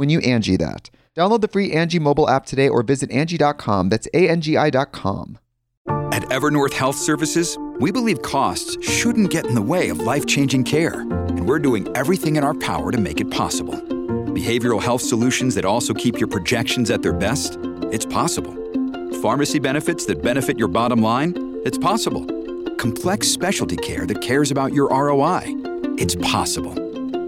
when you Angi that. Download the free Angi mobile app today or visit Angi.com. That's A-N-G-I dot com. At Evernorth Health Services, we believe costs shouldn't get in the way of life-changing care. And we're doing everything in our power to make it possible. Behavioral health solutions that also keep your projections at their best? It's possible. Pharmacy benefits that benefit your bottom line? It's possible. Complex specialty care that cares about your ROI? It's possible.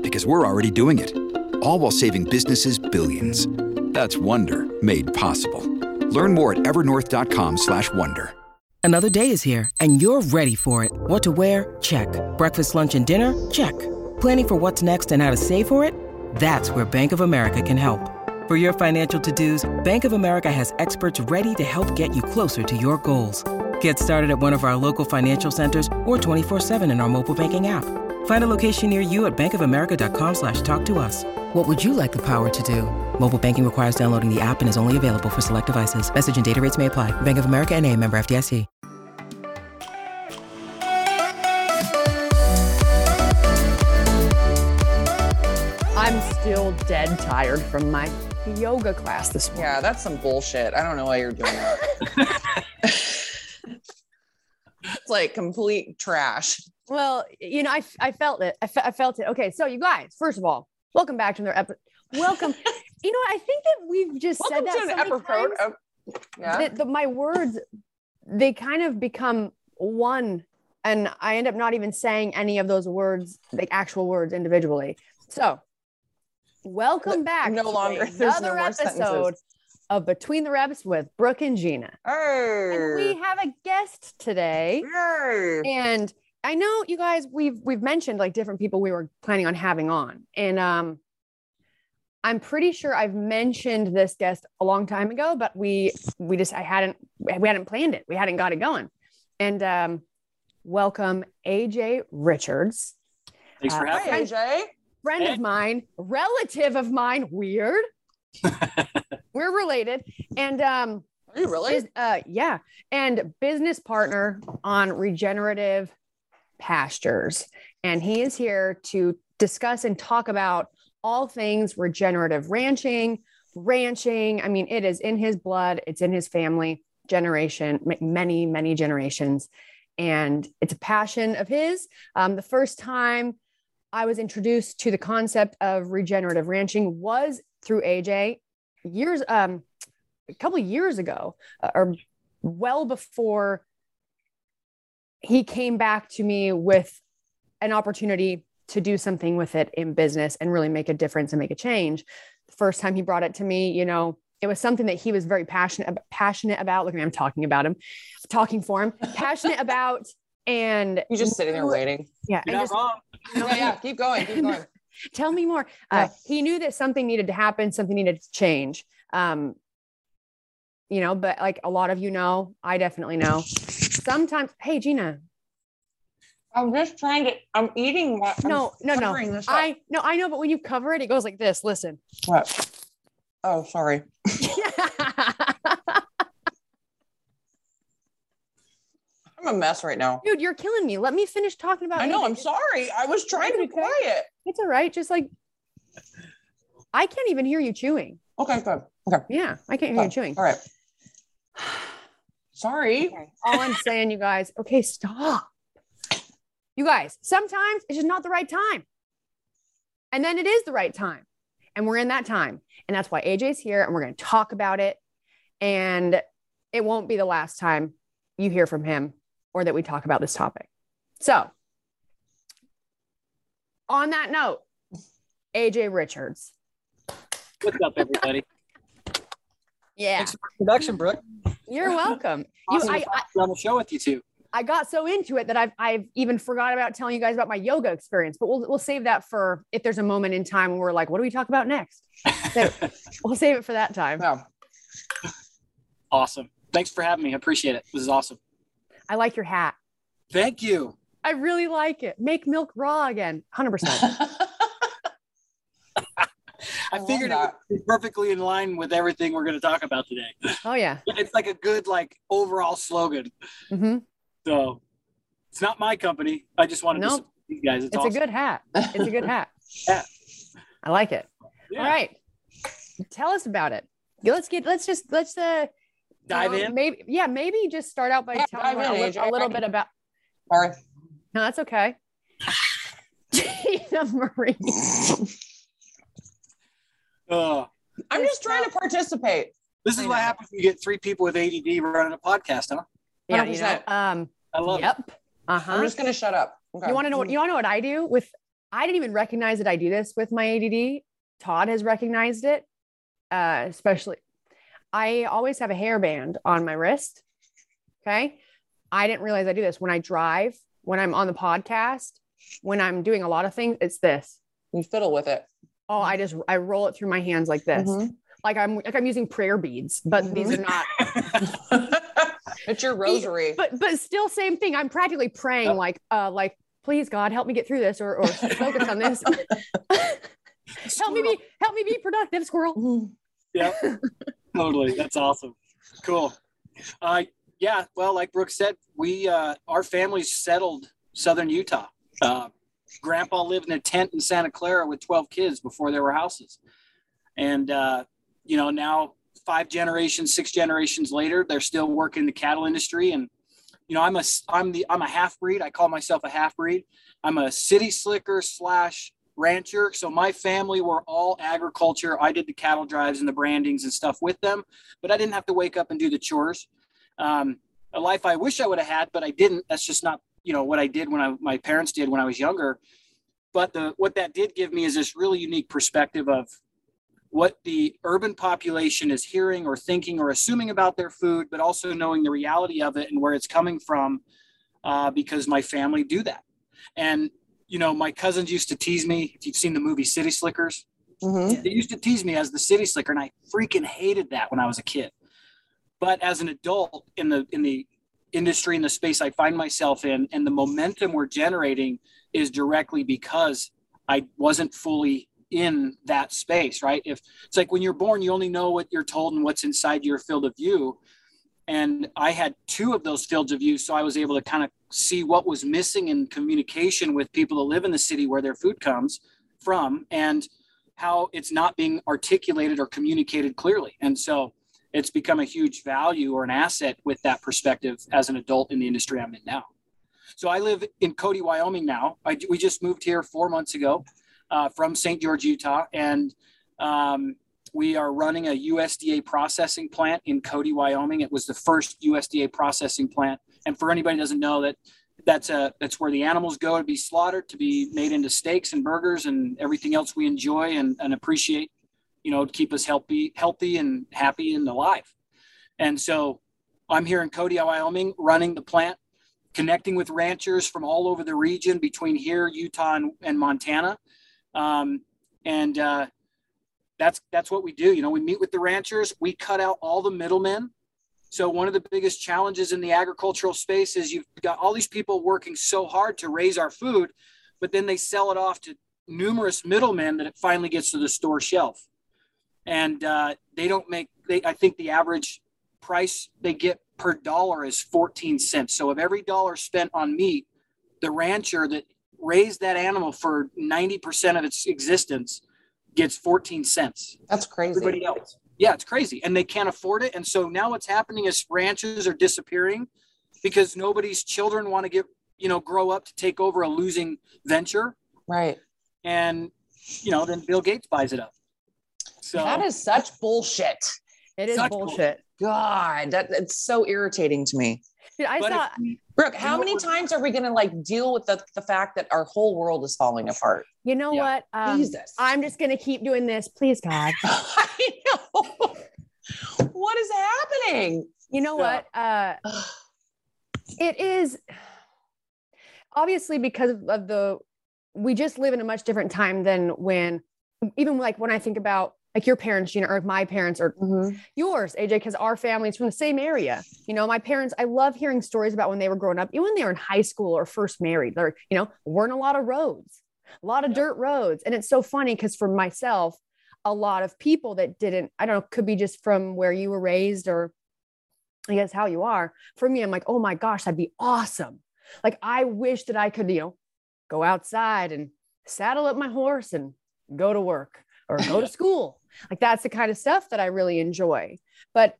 Because we're already doing it. All while saving businesses billions. That's Wonder made possible. Learn more at evernorth.com/wonder. Another day is here, and you're ready for it. What to wear? Check. Breakfast, lunch, and dinner? Check. Planning for what's next and how to save for it? That's where Bank of America can help. For your financial to-dos, Bank of America has experts ready to help get you closer to your goals. Get started at one of our local financial centers or 24-7 in our mobile banking app. Find a location near you at bankofamerica.com slash talk to us. What would you like the power to do? Mobile banking requires downloading the app and is only available for select devices. Message and data rates may apply. Bank of America and a member FDIC. I'm still dead tired from my yoga class this morning. Yeah, that's some bullshit. I don't know why you're doing that. it's like complete trash. Well, you know, I, I felt it. I, fe- I felt it. Okay, so you guys, first of all, welcome back to another episode. Welcome. you know, I think that we've just Welcome said that to so an many times of yeah. that the, my words, they kind of become one, and I end up not even saying any of those words, like actual words individually. So, welcome back. no longer- no another more episode. Of Between the Reps with Brooke and Gina. And we have a guest today. Yay. And I know you guys we've we've mentioned like different people we were planning on having on. And um I'm pretty sure I've mentioned this guest a long time ago, but we we just I hadn't we hadn't planned it. We hadn't got it going. And um welcome AJ Richards, Thanks for Uh, having Hi, me. AJ. friend Hey. of mine, relative of mine, weird. We're related. And um Are you really? Uh, yeah, and business partner on regenerative pastures. And he is here to discuss and talk about all things regenerative ranching, ranching. I mean, it is in his blood, it's in his family, generation, many, many generations. And it's a passion of his. Um, the first time I was introduced to the concept of regenerative ranching was through AJ years, um, a couple of years ago, uh, or well before he came back to me with an opportunity to do something with it in business and really make a difference and make a change. The first time he brought it to me, you know, it was something that he was very passionate passionate about. Look at me, I'm talking about him, talking for him, passionate about, and you're just sitting there waiting. Yeah, You're and not just- wrong. Yeah, yeah. Keep going. Keep going. Tell me more. Uh, Yeah. he knew that something needed to happen, something needed to change. Um, you know, but like a lot of you know, I definitely know. Sometimes, hey Gina, I'm just trying to. I'm eating. What, I'm no, no, no, up. I no, I know, but when you cover it, it goes like this. Listen. What? Oh, sorry. I'm a mess right now. Dude, you're killing me. Let me finish talking about I know. AJ. I'm sorry. I was trying to be okay. quiet. It's all right. Just like I can't even hear you chewing. Okay, good. Okay. Yeah, I can't hear you chewing. All right. Sorry. Okay. All I'm saying, you guys, okay, stop. You guys, sometimes it's just not the right time. And then it is the right time. And we're in that time. And that's why AJ's here and we're going to talk about it. And it won't be the last time you hear from him or that we talk about this topic. So, on that note, AJ Richards. What's up, everybody? Yeah, Thanks for the introduction, Brooke. you're welcome. You, Awesome I, to I, be on the show with you two. I got so into it that I've I've even forgot about telling you guys about my yoga experience. But we'll we'll save that for if there's a moment in time when we're like, what do we talk about next? So we'll save it for that time. No. awesome. Thanks for having me. I appreciate it. This is awesome. I like your hat. Thank you. I really like it. Make milk raw again. 100%. I, love figured it that. was perfectly in line with everything we're going to talk about today. Oh yeah. It's like a good, like, overall slogan. hmm So it's not my company. I just wanted to Nope. support these guys. It's, It's awesome. a good hat. It's a good hat. Yeah. I like it. Yeah. All right. Tell us about it. Let's get let's just let's uh you Dive know, in. Maybe yeah, maybe just start out by Yeah, telling dive a, li- a little bit about Sorry. no, that's okay. Gina Marie. Uh, I'm just trying to participate. this is what happens when you get three people with ADD running a podcast, huh? Yeah, you know. Um I love it. yep. Uh-huh. I'm just gonna shut up. Okay. You want to know what you want to know what I do with I didn't even recognize that I do this with my ADD. Todd has recognized it. Uh, especially I always have a hairband on my wrist. Okay? I didn't realize I do this when I drive, when I'm on the podcast, when I'm doing a lot of things, it's this. You fiddle with it. Oh, I just I roll it through my hands like this. Mhm. Like I'm like I'm using prayer beads, but these are not it's your rosary. but but still same thing i'm practically praying Yep. like uh like please god help me get through this or or focus on this help me be help me be productive squirrel Yep. totally. That's awesome. Cool. Uh, yeah. Well, like Brooke said, we uh, our family's settled southern Utah. Uh, Grandpa lived in a tent in Santa Clara with 12 kids before there were houses, and uh, you know now five generations, six generations later, they're still working the cattle industry. And you know, I'm a I'm the I'm a half breed. I call myself a half breed. I'm a city slicker slash rancher. So my family were all agriculture. I did the cattle drives and the brandings and stuff with them, but I didn't have to wake up and do the chores. Um, a life I wish I would have had, but I didn't. That's just not, you know, what I did when I, my parents did when I was younger. But the, what that did give me is this really unique perspective of what the urban population is hearing or thinking or assuming about their food, but also knowing the reality of it and where it's coming from, uh, because my family do that. And you know, my cousins used to tease me. If you've seen the movie City Slickers, Mhm. they used to tease me as the city slicker, and I freaking hated that when I was a kid. But as an adult in the in the industry in the space I find myself in, and the momentum we're generating is directly because I wasn't fully in that space, right? If it's like when you're born, you only know what you're told and what's inside your field of view. And I had two of those fields of view, so I was able to kind of see what was missing in communication with people that live in the city where their food comes from and how it's not being articulated or communicated clearly. And so it's become a huge value or an asset with that perspective as an adult in the industry I'm in now. So I live in Cody, Wyoming now. I, we just moved here four months ago uh, from St. George, Utah, and um, we are running a USDA processing plant in Cody, Wyoming. It was the first USDA processing plant. And for anybody doesn't know that, that's a that's where the animals go to be slaughtered, to be made into steaks and burgers and everything else we enjoy and, and appreciate. You know, to keep us healthy, healthy and happy and alive. And so, I'm here in Cody, Wyoming, running the plant, connecting with ranchers from all over the region between here, Utah, and, and Montana. Um, and uh, that's that's what we do. You know, we meet with the ranchers, we cut out all the middlemen. So one of the biggest challenges in the agricultural space is you've got all these people working so hard to raise our food, but then they sell it off to numerous middlemen that it finally gets to the store shelf. And uh, they don't make. They, I think the average price they get per dollar is 14 cents. So of every dollar spent on meat, the rancher that raised that animal for 90% of its existence gets 14 cents. That's crazy. Everybody else. Yeah, it's crazy. And they can't afford it. And so now what's happening is ranches are disappearing because nobody's children want to get, you know, grow up to take over a losing venture. Right. And, you know, then Bill Gates buys it up. So That is such bullshit. It is Such bullshit. God, that it's so irritating to me. Dude, I but saw if Brooke, how many times are we going to like deal with the, the fact that our whole world is falling apart? you know Yeah. what? Um, Jesus. I'm just gonna keep doing this. Please, God. I know. what is happening? You know Yeah. what? Uh it is obviously because of of the we just live in a much different time than when even like when I think about like your parents, you know, or my parents or mm-hmm. yours, AJ, because our family's from the same area. You know, my parents, I love hearing stories about when they were growing up, even when they were in high school or first married. There, you know, weren't a lot of roads, a lot of Yeah. dirt roads. And it's so funny because for myself, a lot of people that didn't, I don't know, could be just from where you were raised or I guess how you are. For me, I'm like, oh my gosh, that'd be awesome. Like I wish that I could, you know, go outside and saddle up my horse and go to work or go to school. Like that's the kind of stuff that I really enjoy. But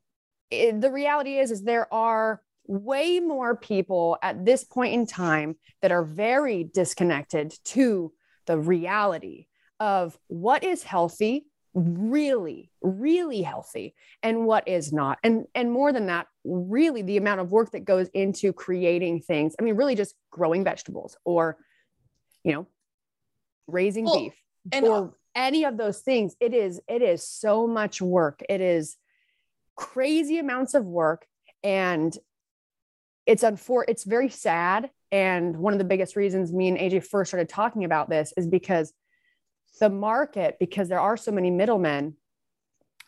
it, the reality is, is there are way more people at this point in time that are very disconnected to the reality of what is healthy, really, really healthy, and what is not. And and more than that, really the amount of work that goes into creating things. I mean, really just growing vegetables or, you know, raising Well, beef and- or any of those things it is it is so much work. It is crazy amounts of work and it's unfor it's very sad. And one of the biggest reasons me and aj first started talking about this is because the market because there are so many middlemen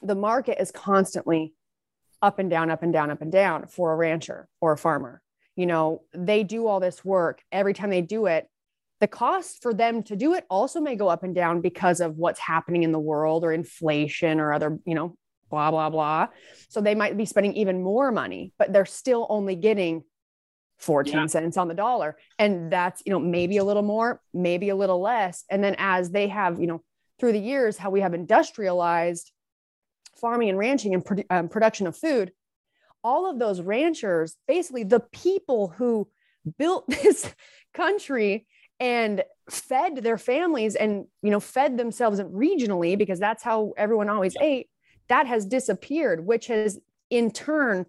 the market is constantly up and down up and down up and down for a rancher or a farmer. You know they do all this work. Every time they do it the cost for them to do it also may go up and down because of what's happening in the world or inflation or other, you know, blah, blah, blah. So they might be spending even more money, but they're still only getting 14 Yeah. cents on the dollar. And that's, you know, maybe a little more, maybe a little less. And then as they have, you know, through the years, how we have industrialized farming and ranching and produ- um, production of food, all of those ranchers, basically the people who built this country and fed their families and you know fed themselves regionally because that's how everyone always ate that has disappeared which has in turn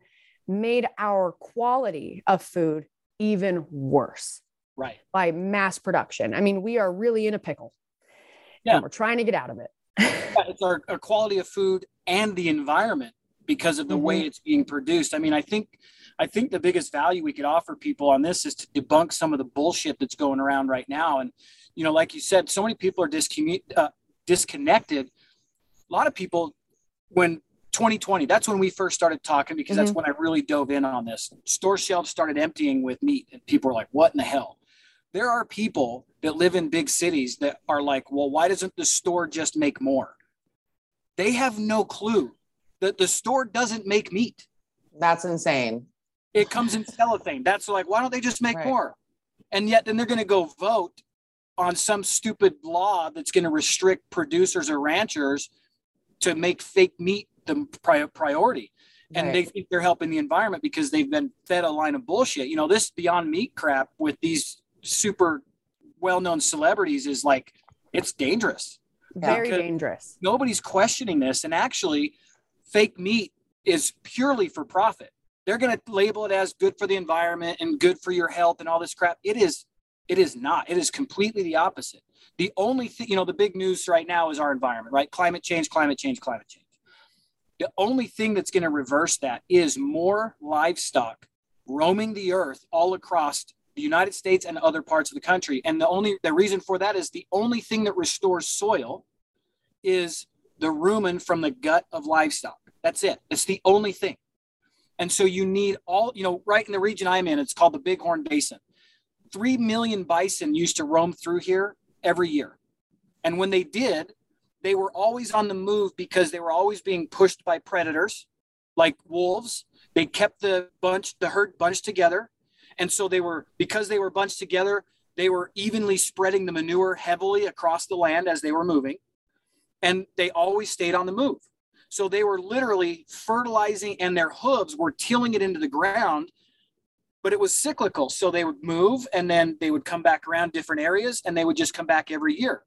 made our quality of food even worse right. by mass production i mean we are really in a pickle Yeah. and we're trying to get out of it Yeah, it's our, our quality of food and the environment because of the way it's being produced. I mean, I think I think the biggest value we could offer people on this is to debunk some of the bullshit that's going around right now. And you know, like you said, so many people are discommu- uh, disconnected. A lot of people, when 2020, that's when we first started talking because that's when I really dove in on this. Store shelves started emptying with meat, and people were like, "What in the hell?" There are people that live in big cities that are like, "Well, why doesn't the store just make more?" They have no clue that the store doesn't make meat. That's insane. It comes in cellophane. That's like, why don't they just make Right. more? And yet, then they're going to go vote on some stupid law that's going to restrict producers or ranchers to make fake meat the pri- priority. And they think they're helping the environment because they've been fed a line of bullshit. You know, this Beyond Meat crap with these super well known celebrities is like, it's dangerous Yeah. very dangerous nobody's questioning this. And actually, fake meat is purely for profit. They're going to label it as good for the environment and good for your health and all this crap. It is, it is not. It is completely the opposite. The only thing, you know, the big news right now is our environment, right? Climate change, climate change, climate change. The only thing that's going to reverse that is more livestock roaming the earth all across the United States and other parts of the country. And the only the reason for that is the only thing that restores soil is the rumen from the gut of livestock. That's it. It's the only thing. And so you need all, you know, right in the region I'm in, it's called the Bighorn Basin. Three million bison used to roam through here every year. And when they did, they were always on the move because they were always being pushed by predators like wolves They kept the bunch, the herd bunched together. And so they were, because they were bunched together, they were evenly spreading the manure heavily across the land as they were moving. And they always stayed on the move. So they were literally fertilizing and their hooves were tilling it into the ground, but it was cyclical. So they would move and then they would come back around different areas and they would just come back every year.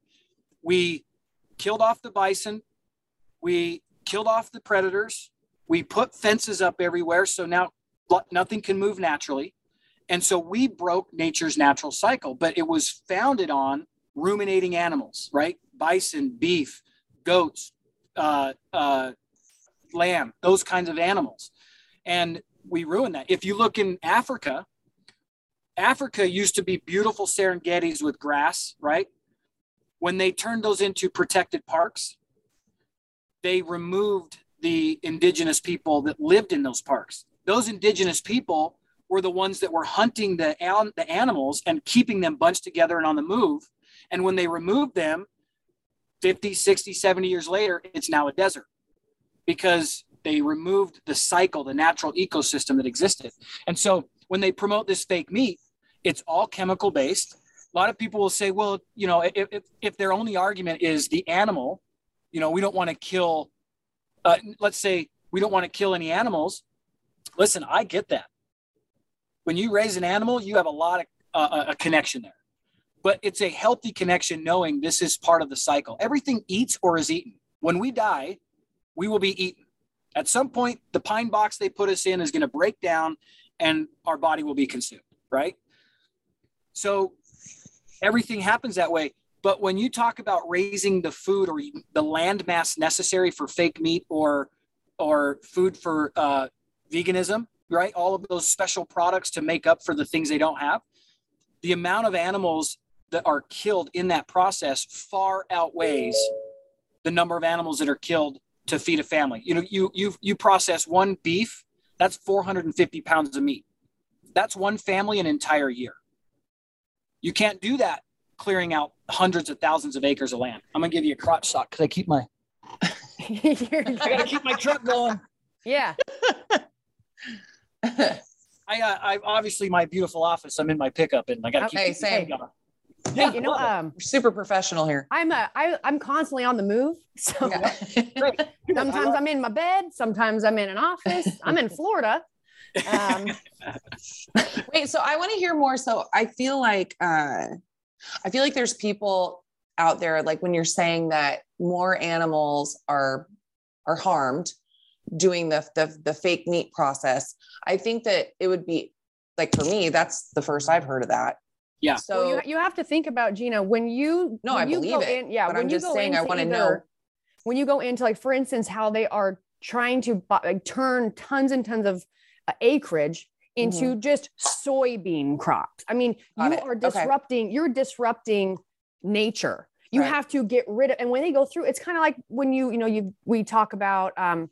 We killed off the bison. We killed off the predators. We put fences up everywhere. So now nothing can move naturally. And so we broke nature's natural cycle, but it was founded on ruminating animals, right? Bison, beef, goats, uh, uh, lamb, those kinds of animals. And we ruin that. If you look in Africa, Africa used to be beautiful Serengetis with grass, right? When they turned those into protected parks, they removed the indigenous people that lived in those parks. Those indigenous people were the ones that were hunting the, the animals and keeping them bunched together and on the move. And when they removed them, 50, 60, 70 years later, it's now a desert because they removed the cycle, the natural ecosystem that existed. And so when they promote this fake meat, it's all chemical based. A lot of people will say, well, you know, if, if, if their only argument is the animal, you know, we don't want to kill, uh, let's say we don't want to kill any animals. Listen, I get that. When you raise an animal, you have a lot of uh, a connection there, but it's a healthy connection knowing this is part of the cycle. Everything eats or is eaten. When we die, we will be eaten. At some point, the pine box they put us in is going to break down and our body will be consumed, right? So everything happens that way. But when you talk about raising the food or the land mass necessary for fake meat or or food for uh, veganism, right? All of those special products to make up for the things they don't have. The amount of animals that are killed in that process far outweighs the number of animals that are killed to feed a family. You know, you you you process one beef, that's 450 pounds of meat. That's one family an entire year. You can't do that clearing out hundreds of thousands of acres of land. I'm gonna give you a crotch sock because I keep my I gotta keep my truck going. Yeah. I, uh, I obviously my beautiful office. I'm in my pickup and I gotta okay, keep same. Yeah, you know, um, super professional here. I'm a, I, I'm constantly on the move. So Yeah. sometimes I'm in my bed, sometimes I'm in an office. I'm in Florida. Um, Wait, so I want to hear more. So I feel like uh I feel like there's people out there like when you're saying that more animals are are harmed doing the the, the fake meat process. I think that it would be like for me, that's the first I've heard of that. Yeah. So well, you, you have to think about Gina when you No, when I you believe go it, In, yeah, but when I'm you just go saying I into wanna know- when you go into like for instance how they are trying to bu- like, turn tons and tons of uh, acreage into just soybean crops. I mean, Mm-hmm. Got you it. are Okay. disrupting. You're disrupting nature. You Right. have to get rid of. And when they go through, it's kind of like when you you know you we talk about um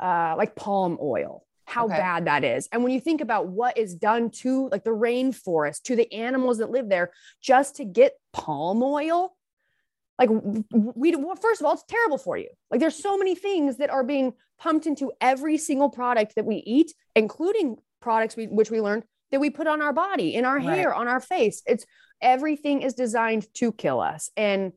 uh like palm oil how Okay. bad that is. And when you think about what is done to like the rainforest, to the animals that live there, just to get palm oil, like we, well, first of all, it's terrible for you. Like there's so many things that are being pumped into every single product that we eat, including products we, which we learned that we put on our body, in our Right. hair, on our face. It's everything is designed to kill us. And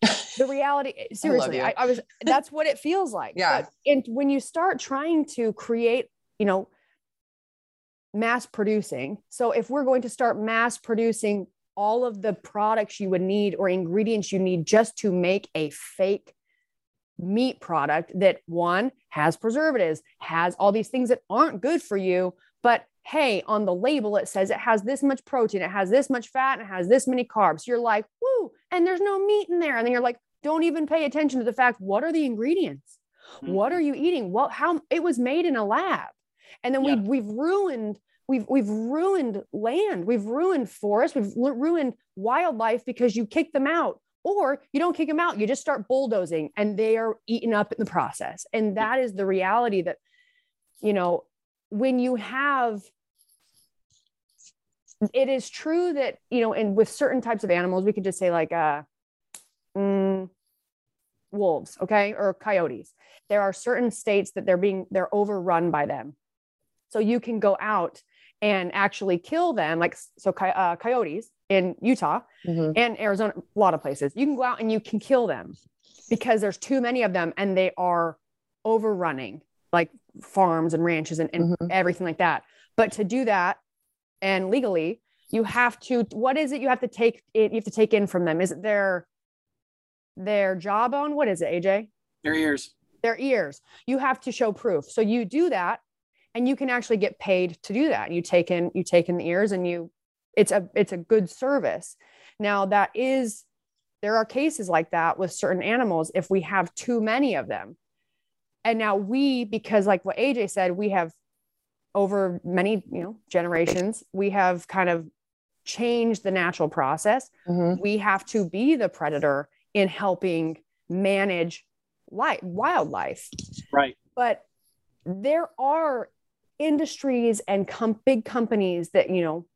the reality, seriously, you. I, I was, that's what it feels like. Yeah. But- and when you start trying to create, you know, mass producing. So if we're going to start mass producing all of the products you would need or ingredients you need just to make a fake meat product that one has preservatives, has all these things that aren't good for you, but hey, on the label it says it has this much protein, it has this much fat, and it has this many carbs. You're like, woo, and there's no meat in there. And then you're like, don't even pay attention to the fact what are the ingredients? What mm-hmm. are you eating? What how it was made in a lab. And then Yeah. we we've ruined we've we've ruined land, we've ruined forests, we've ruined wildlife because you kick them out. Or you don't kick them out, you just start bulldozing and they are eaten up in the process. And that is the reality that, you know, when you have it is true that you know and with certain types of animals we could just say like uh mm, wolves okay or coyotes there are certain states that they're being they're overrun by them So you can go out and actually kill them, like so coy- uh, coyotes in Utah Mhm. and Arizona, a lot of places. You can go out and you can kill them because there's too many of them and they are overrunning like farms and ranches and, and Mhm. everything like that. But to do that and legally, you have to what is it you have to take it you have to take in from them? Is it their their jawbone? What is it, AJ? Their ears. their ears. You have to show proof. So you do that and you can actually get paid to do that. You take in you take in the ears and you it's a it's a good service. Now that is there are cases like that with certain animals if we have too many of them. And now we because like what AJ said, we have over many, you know, generations, we have kind of changed the natural process Mhm. we have to be the predator in helping manage life, wildlife. Right. But there are industries and com- big companies that, you know,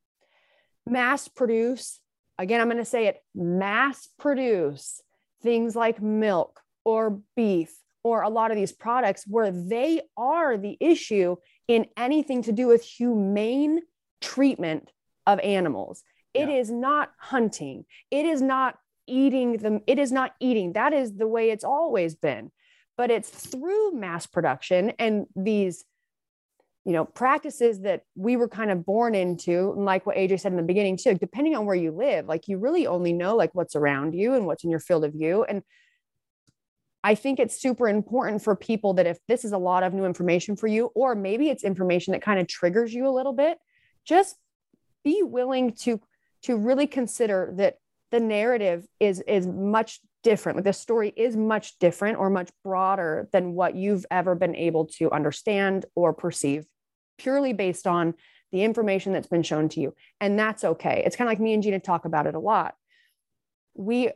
mass produce, again, I'm going to say it mass produce things like milk or beef or a lot of these products where they are the issue in anything to do with humane treatment of animals. It Yeah. is not hunting. It is not eating them. It is not eating. That is the way it's always been. But it's through mass production and these, you know, practices that we were kind of born into, and like what AJ said in the beginning too, depending on where you live, like you really only know like what's around you and what's in your field of view. And I think it's super important for people that if this is a lot of new information for you, or maybe it's information that kind of triggers you a little bit, just be willing to to really consider that the narrative is is much different. Like the story is much different or much broader than what you've ever been able to understand or perceive, purely based on the information that's been shown to you. And that's okay. It's kind of like me and Gina talk about it a lot. We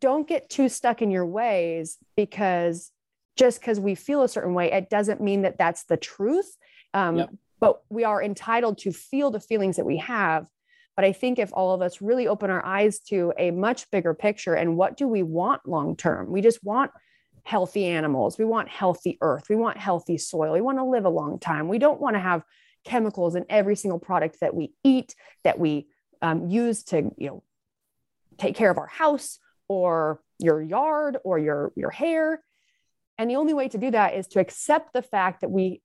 don't get too stuck in your ways because just because we feel a certain way, it doesn't mean that that's the truth. Um, Yep. But we are entitled to feel the feelings that we have. But I think if all of us really open our eyes to a much bigger picture and what do we want long term, we just want healthy animals. We want healthy earth. We want healthy soil. We want to live a long time. We don't want to have chemicals in every single product that we eat, that we um, use to, you know, take care of our house or your yard or your your hair. And the only way to do that is to accept the fact that we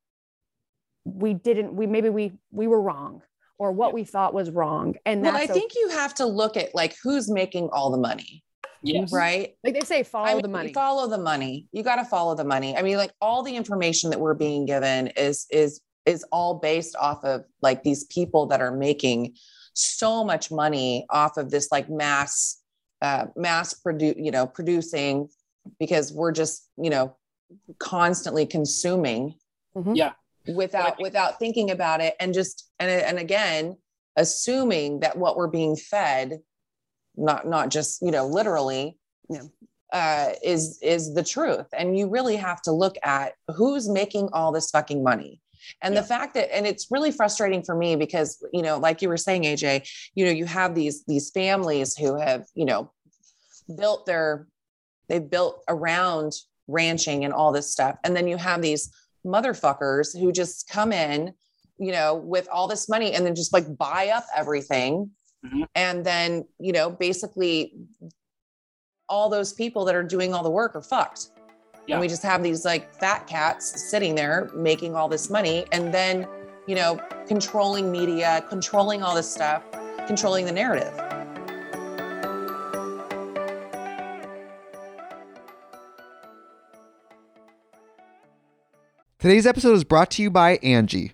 we didn't we maybe we we were wrong or what we thought was wrong. And Well, I think you have to look at like who's making all the money, Yes. right? like they say, follow I mean, the money. Follow the money. You got to follow the money. I mean, like all the information that we're being given is is is all based off of like these people that are making so much money off of this like mass uh mass produce you know producing because we're just you know constantly consuming Mhm. Yeah. without without thinking about it and just and and again assuming that what we're being fed not not just you know literally Yeah. uh is is the truth. And you really have to look at who's making all this fucking money. And the fact that and it's really frustrating for me because you know like you were saying aj you know you have these these families who have you know built their they've built around ranching and all this stuff. And then you have these motherfuckers who just come in you know with all this money and then just like buy up everything Mhm. and then you know basically all those people that are doing all the work are fucked Yeah. and we just have these like fat cats sitting there making all this money and then you know controlling media controlling all this stuff controlling the narrative Today's episode is brought to you by Angi.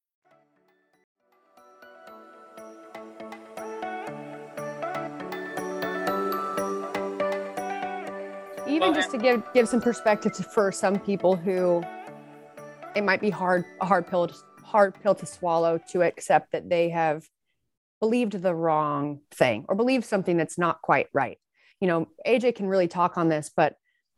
Even just to give give some perspective to, for some people who it might be hard a hard pill to, hard pill to swallow to accept that they have believed the wrong thing or believed something that's not quite right. You know, AJ can really talk on this, but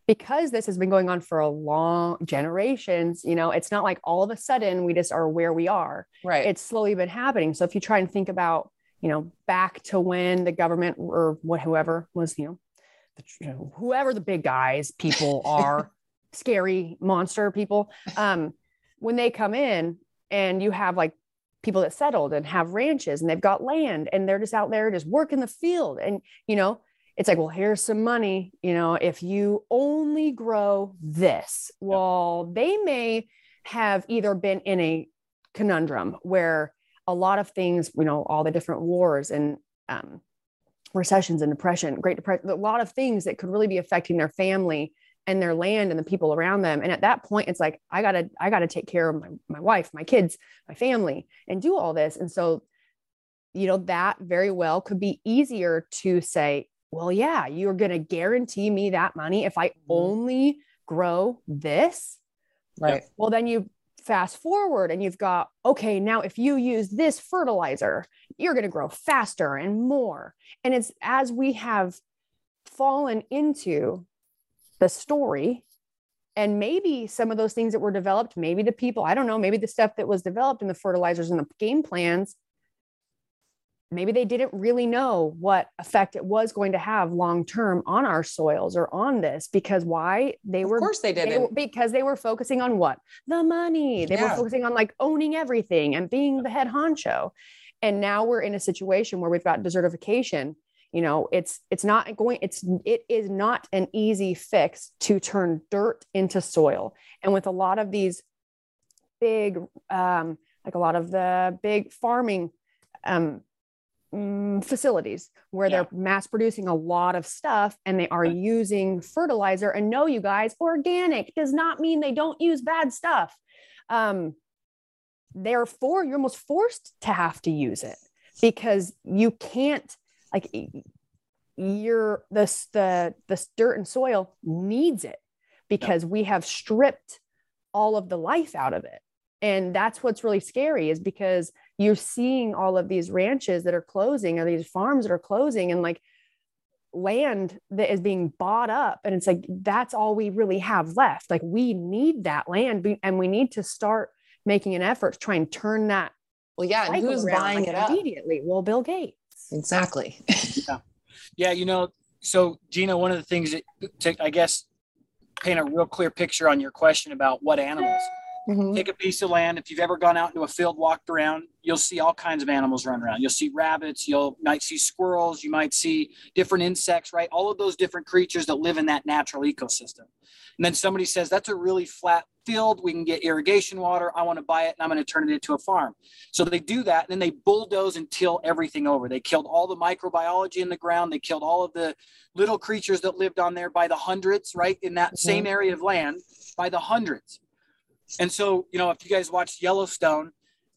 because this has been going on for a long generations, you know, it's not like all of a sudden we just are where we are. Right. It's slowly been happening. So if you try and think about, you know, back to when the government or what whoever was, you know, the, you know, whoever the big guys people are, scary monster people, um, when they come in and you have like people that settled and have ranches and they've got land and they're just out there just working the field and you know it's like well here's some money you know if you only grow this. Well they may have either been in a conundrum where a lot of things you know all the different wars and um, recessions and depression, Great Depression, a lot of things that could really be affecting their family and their land and the people around them. And at that point, it's like, I gotta, I gotta take care of my, my wife, my kids, my family, and do all this. And so, you know, that very well could be easier to say, well, yeah, you're gonna guarantee me that money if I mm-hmm. only grow this. Right. Well, then you fast forward and you've got, okay, now if you use this fertilizer, you're going to grow faster and more. And it's as we have fallen into the story and maybe some of those things that were developed, maybe the people, I don't know, maybe the stuff that was developed in the fertilizers and the game plans maybe they didn't really know what effect it was going to have long term on our soils or on this because why they of were of course they didn't. they, because they were focusing on what? The money. They yeah. were focusing on like owning everything and being the head honcho. And now we're in a situation where we've got desertification. You know it's it's not going it's it is not an easy fix to turn dirt into soil. And with a lot of these big um like a lot of the big farming um mm, facilities where yeah. they're mass producing a lot of stuff and they are using fertilizer. And no, you guys, organic does not mean they don't use bad stuff. Um, therefore, you're almost forced to have to use it because you can't like you're this the the dirt and soil needs it because yeah. we have stripped all of the life out of it and that's what's really scary is because you're seeing all of these ranches that are closing or these farms that are closing and like land that is being bought up. And it's like that's all we really have left. Like we need that land. And we need to start making an effort to try and turn that well yeah and who's buying like, it up? immediately? Well bill gates. Exactly. Yeah. Yeah you know so gina one of the things that to, i guess paint a real clear picture on your question about what animals Mm-hmm. Take a piece of land. If you've ever gone out into a field, walked around, you'll see all kinds of animals run around. You'll see rabbits, you'll might see squirrels, you might see different insects, right? All of those different creatures that live in that natural ecosystem. And then somebody says, that's a really flat field. We can get irrigation water. I want to buy it and I'm going to turn it into a farm. So they do that. And then they bulldoze and till everything over. They killed all the microbiology in the ground. They killed all of the little creatures that lived on there by the hundreds, right? In that mm-hmm. same area of land by the hundreds. And so, you know, if you guys watched Yellowstone,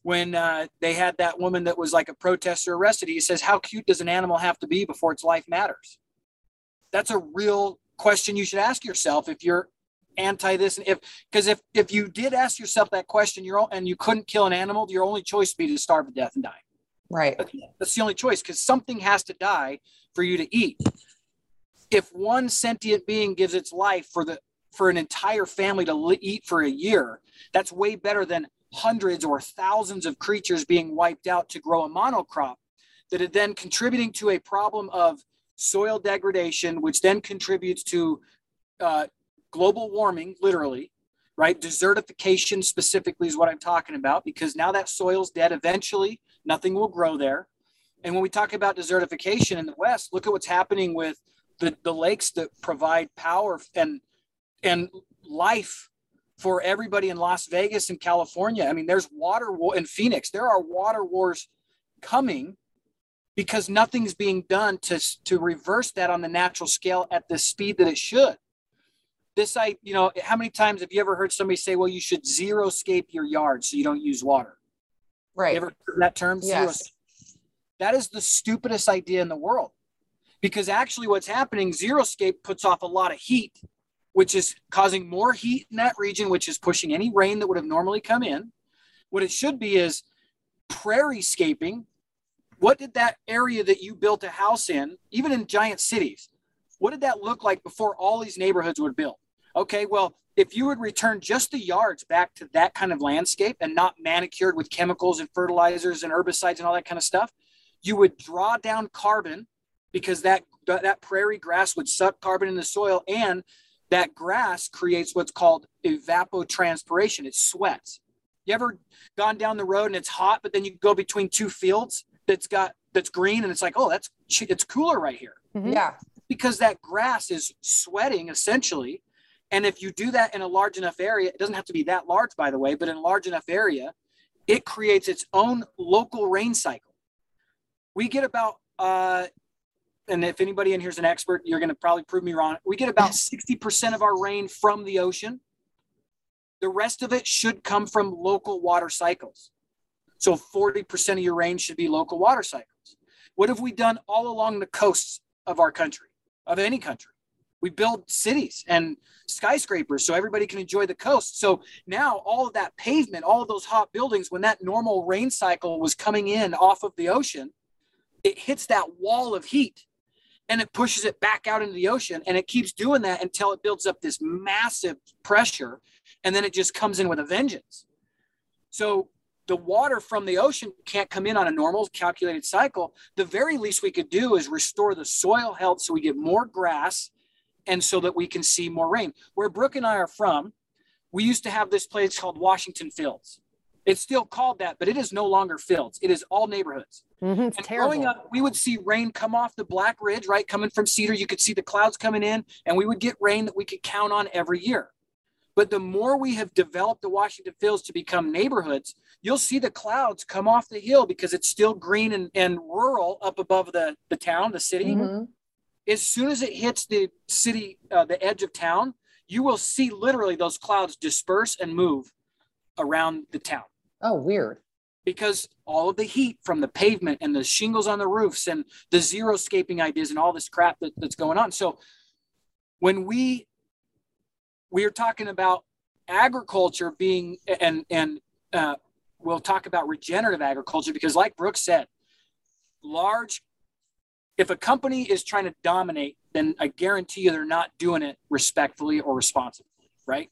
when uh, they had that woman that was like a protester arrested. He says, How cute does an animal have to be before its life matters? That's a real question you should ask yourself if you're anti this and if because if if you did ask yourself that question you're and you couldn't kill an animal your only choice would be to starve to death and die right that's the only choice because something has to die for you to eat if one sentient being gives its life for the for an entire family to eat for a year that's way better than hundreds or thousands of creatures being wiped out to grow a monocrop that are then contributing to a problem of soil degradation which then contributes to uh, global warming, literally, right? Desertification specifically is what I'm talking about because now that soil's dead, eventually nothing will grow there. And when we talk about desertification in the West, look at what's happening with the, the lakes that provide power and and life for everybody in Las Vegas and California. I mean, there's water war in Phoenix. There are water wars coming because nothing's being done to to reverse that on the natural scale at the speed that it should this I, you know, how many times have you ever heard somebody say, well, you should zero scape your yard so you don't use water? Right. You ever heard that term? Yes. That is the stupidest idea in the world. Because actually what's happening, zero scape puts off a lot of heat, which is causing more heat in that region, which is pushing any rain that would have normally come in. What it should be is prairie scaping. What did that area that you built a house in, even in giant cities, what did that look like before all these neighborhoods were built? Okay, well, if you would return just the yards back to that kind of landscape and not manicured with chemicals and fertilizers and herbicides and all that kind of stuff, you would draw down carbon because that that prairie grass would suck carbon in the soil and that grass creates what's called evapotranspiration. It sweats. You ever gone down the road and it's hot, but then you go between two fields that's got that's green and it's like, oh, that's it's cooler right here. Mm-hmm. Yeah. Because that grass is sweating essentially and if you do that in a large enough area, it doesn't have to be that large, by the way, but in a large enough area, it creates its own local rain cycle. We get about, uh, and if anybody in here is an expert, you're going to probably prove me wrong. We get about 60% of our rain from the ocean. The rest of it should come from local water cycles. So 40% of your rain should be local water cycles. What have we done all along the coasts of our country, of any country? we build cities and skyscrapers so everybody can enjoy the coast. So now all of that pavement, all of those hot buildings, when that normal rain cycle was coming in off of the ocean, it hits that wall of heat and it pushes it back out into the ocean and it keeps doing that until it builds up this massive pressure and then it just comes in with a vengeance. So the water from the ocean can't come in on a normal calculated cycle. The very least we could do is restore the soil health so we get more grass and so that we can see more rain. Where Brooke and I are from, we used to have this place called Washington Fields. It's still called that, but it is no longer fields. It is all neighborhoods. Mm-hmm, it's and terrible. growing up, we would see rain come off the Black Ridge, right? Coming from Cedar, you could see the clouds coming in, and we would get rain that we could count on every year. But the more we have developed the Washington Fields to become neighborhoods, you'll see the clouds come off the hill because it's still green and, and rural up above the, the town, the city. Mm-hmm. As soon as it hits the city, uh, the edge of town, you will see literally those clouds disperse and move around the town Oh, weird. Because all of the heat from the pavement and the shingles on the roofs and the zero scaping ideas and all this crap that, that's going on. So when we we are talking about agriculture being and and uh, we'll talk about regenerative agriculture because like Brooks said, large if a company is trying to dominate, then I guarantee you they're not doing it respectfully or responsibly, right?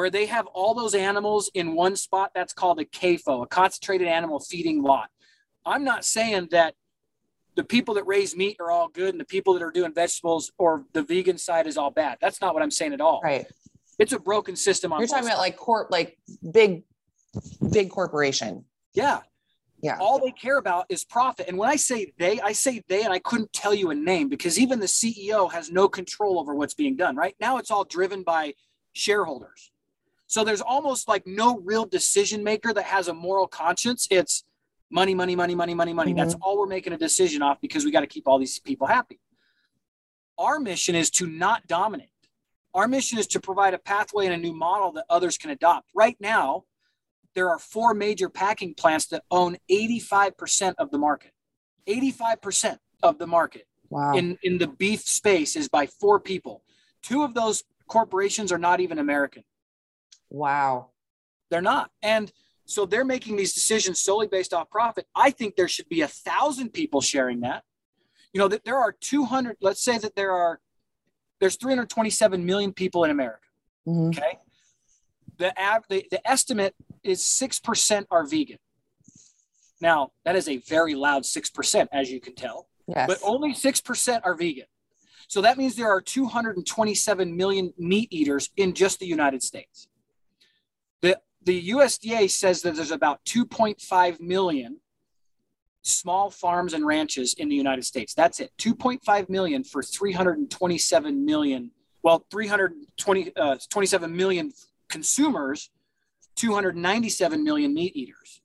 Where they have all those animals in one spot, that's called a CAFO, a concentrated animal feeding lot. I'm not saying that the people that raise meat are all good and the people that are doing vegetables or the vegan side is all bad. That's not what I'm saying at all. Right. It's a broken system on You're talking both about like corp, like big, big corporation. Yeah. Yeah. All they care about is profit. And when I say they, I say they, and I couldn't tell you a name because even the CEO has no control over what's being done. Right now, it's all driven by shareholders. So there's almost like no real decision maker that has a moral conscience. It's money, money, money, money, money, money. That's mm-hmm. all we're making a decision off because we got to keep all these people happy. Our mission is to not dominate. Our mission is to provide a pathway and a new model that others can adopt. Right now, there are four major packing plants that own 85% of the market. 85% of the market Wow. in, in the beef space is by four people. Two of those corporations are not even American. Wow. They're not. And so they're making these decisions solely based off profit. I think there should be a thousand people sharing that. You know, that there are 200, let's say that there are, there's 327 million people in America. Mhm. Okay. The, av- the, the estimate is 6% are vegan. Now, that is a very loud 6%, as you can tell, Yes. but only 6% are vegan. So that means there are 227 million meat eaters in just the United States. The, the USDA says that there's about 2.5 million small farms and ranches in the United States. That's it. 2.5 million for 327 million, well, 320, uh, 27 million consumers, 297 million meat eaters.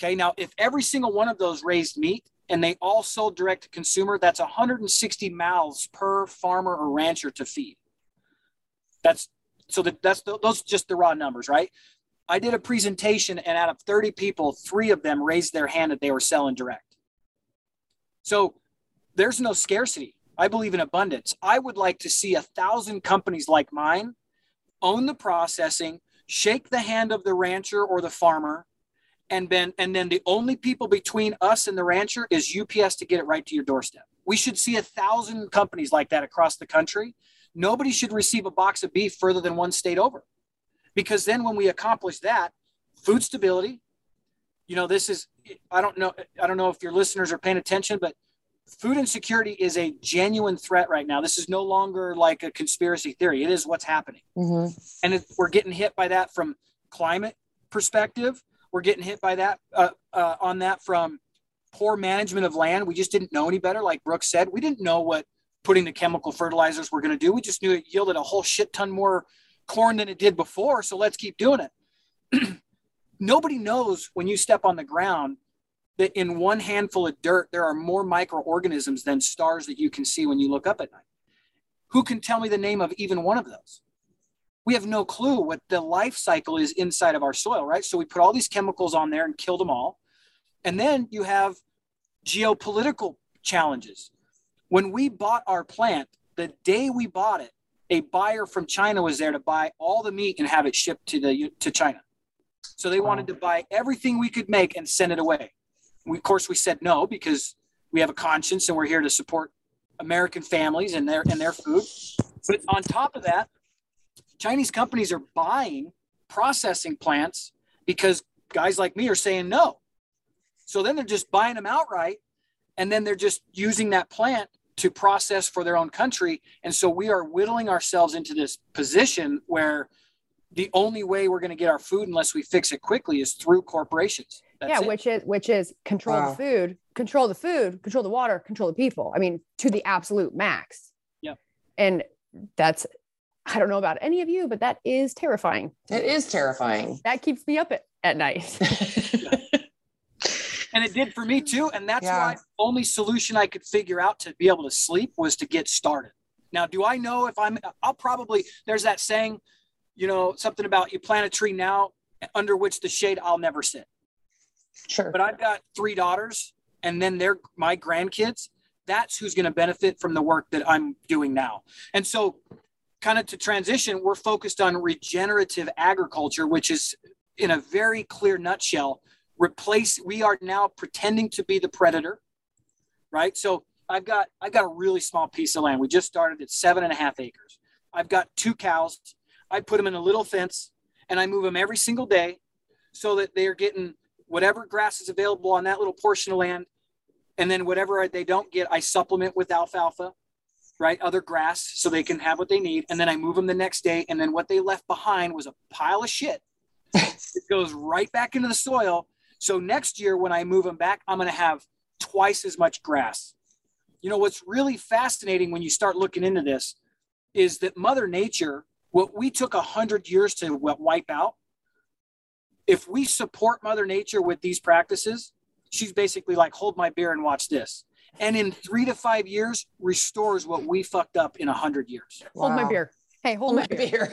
Okay, now if every single one of those raised meat and they all sold direct to consumer, that's 160 mouths per farmer or rancher to feed. That's so that that's the, those just the raw numbers, right? I did a presentation, and out of 30 people, three of them raised their hand that they were selling direct. So there's no scarcity. I believe in abundance. I would like to see a thousand companies like mine own the processing, shake the hand of the rancher or the farmer, and then and then the only people between us and the rancher is UPS to get it right to your doorstep. We should see a thousand companies like that across the country. Nobody should receive a box of beef further than one state over. Because then when we accomplish that food stability you know this is i don't know i don't know if your listeners are paying attention but food insecurity is a genuine threat right now. This is no longer like a conspiracy theory. It is what's happening. Mhm. and it, we're getting hit by that from climate perspective. We're getting hit by that uh, uh, on that from poor management of land. We just didn't know any better. Like brooks said we didn't know what putting the chemical fertilizers we're going to do. We just knew it yielded a whole shit ton more corn than it did before so let's keep doing it. Nobody knows when you step on the ground that in one handful of dirt there are more microorganisms than stars that you can see when you look up at night. Who can tell me the name of even one of those? We have no clue what the life cycle is inside of our soil right? So we put all these chemicals on there and kill them all. And then you have geopolitical challenges when we bought our plant the day we bought it a buyer from China was there to buy all the meat and have it shipped to the to China. So they wanted to buy everything we could make and send it away. We, of course, we said no because we have a conscience and we're here to support American families and their and their food. But on top of that, Chinese companies are buying processing plants because guys like me are saying no. So then they're just buying them outright, and then they're just using that plant to process for their own country. And so we are whittling ourselves into this position where the only way we're going to get our food unless we fix it quickly is through corporations. That's yeah, it. which is which is control Wow. the food, control the food, control the water, control the people. I mean, to the absolute max. Yep. And that's I don't know about any of you, but that is terrifying. It is terrifying. That keeps me up at, at night. and it did for me too. And that's Yeah. why the only solution I could figure out to be able to sleep was to get started. Now, do I know if I'm, I'll probably, there's that saying, you know, something about you plant a tree now under which the shade I'll never sit. Sure. But I've got three daughters and then they're my grandkids. That's who's going to benefit from the work that I'm doing now. And so, kind of to transition, we're focused on regenerative agriculture, which is in a very clear nutshell replace we are now pretending to be the predator right? So i've got i've got a really small piece of land. We just started at seven and a half acres. I've got two cows. I put them in a little fence and i move them every single day so that they're getting whatever grass is available on that little portion of land. And then whatever they don't get i supplement with alfalfa right? Other grass so they can have what they need. And then i move them the next day. And then what they left behind was a pile of shit. It goes right back into the soil so next year, when I move them back, I'm going to have twice as much grass. You know, what's really fascinating when you start looking into this is that Mother Nature, what we took a hundred years to wipe out, if we support Mother Nature with these practices, she's basically like, hold my beer and watch this. And in three to five years, restores what we fucked up in a hundred years. Hold my beer. Hey, hold my beer.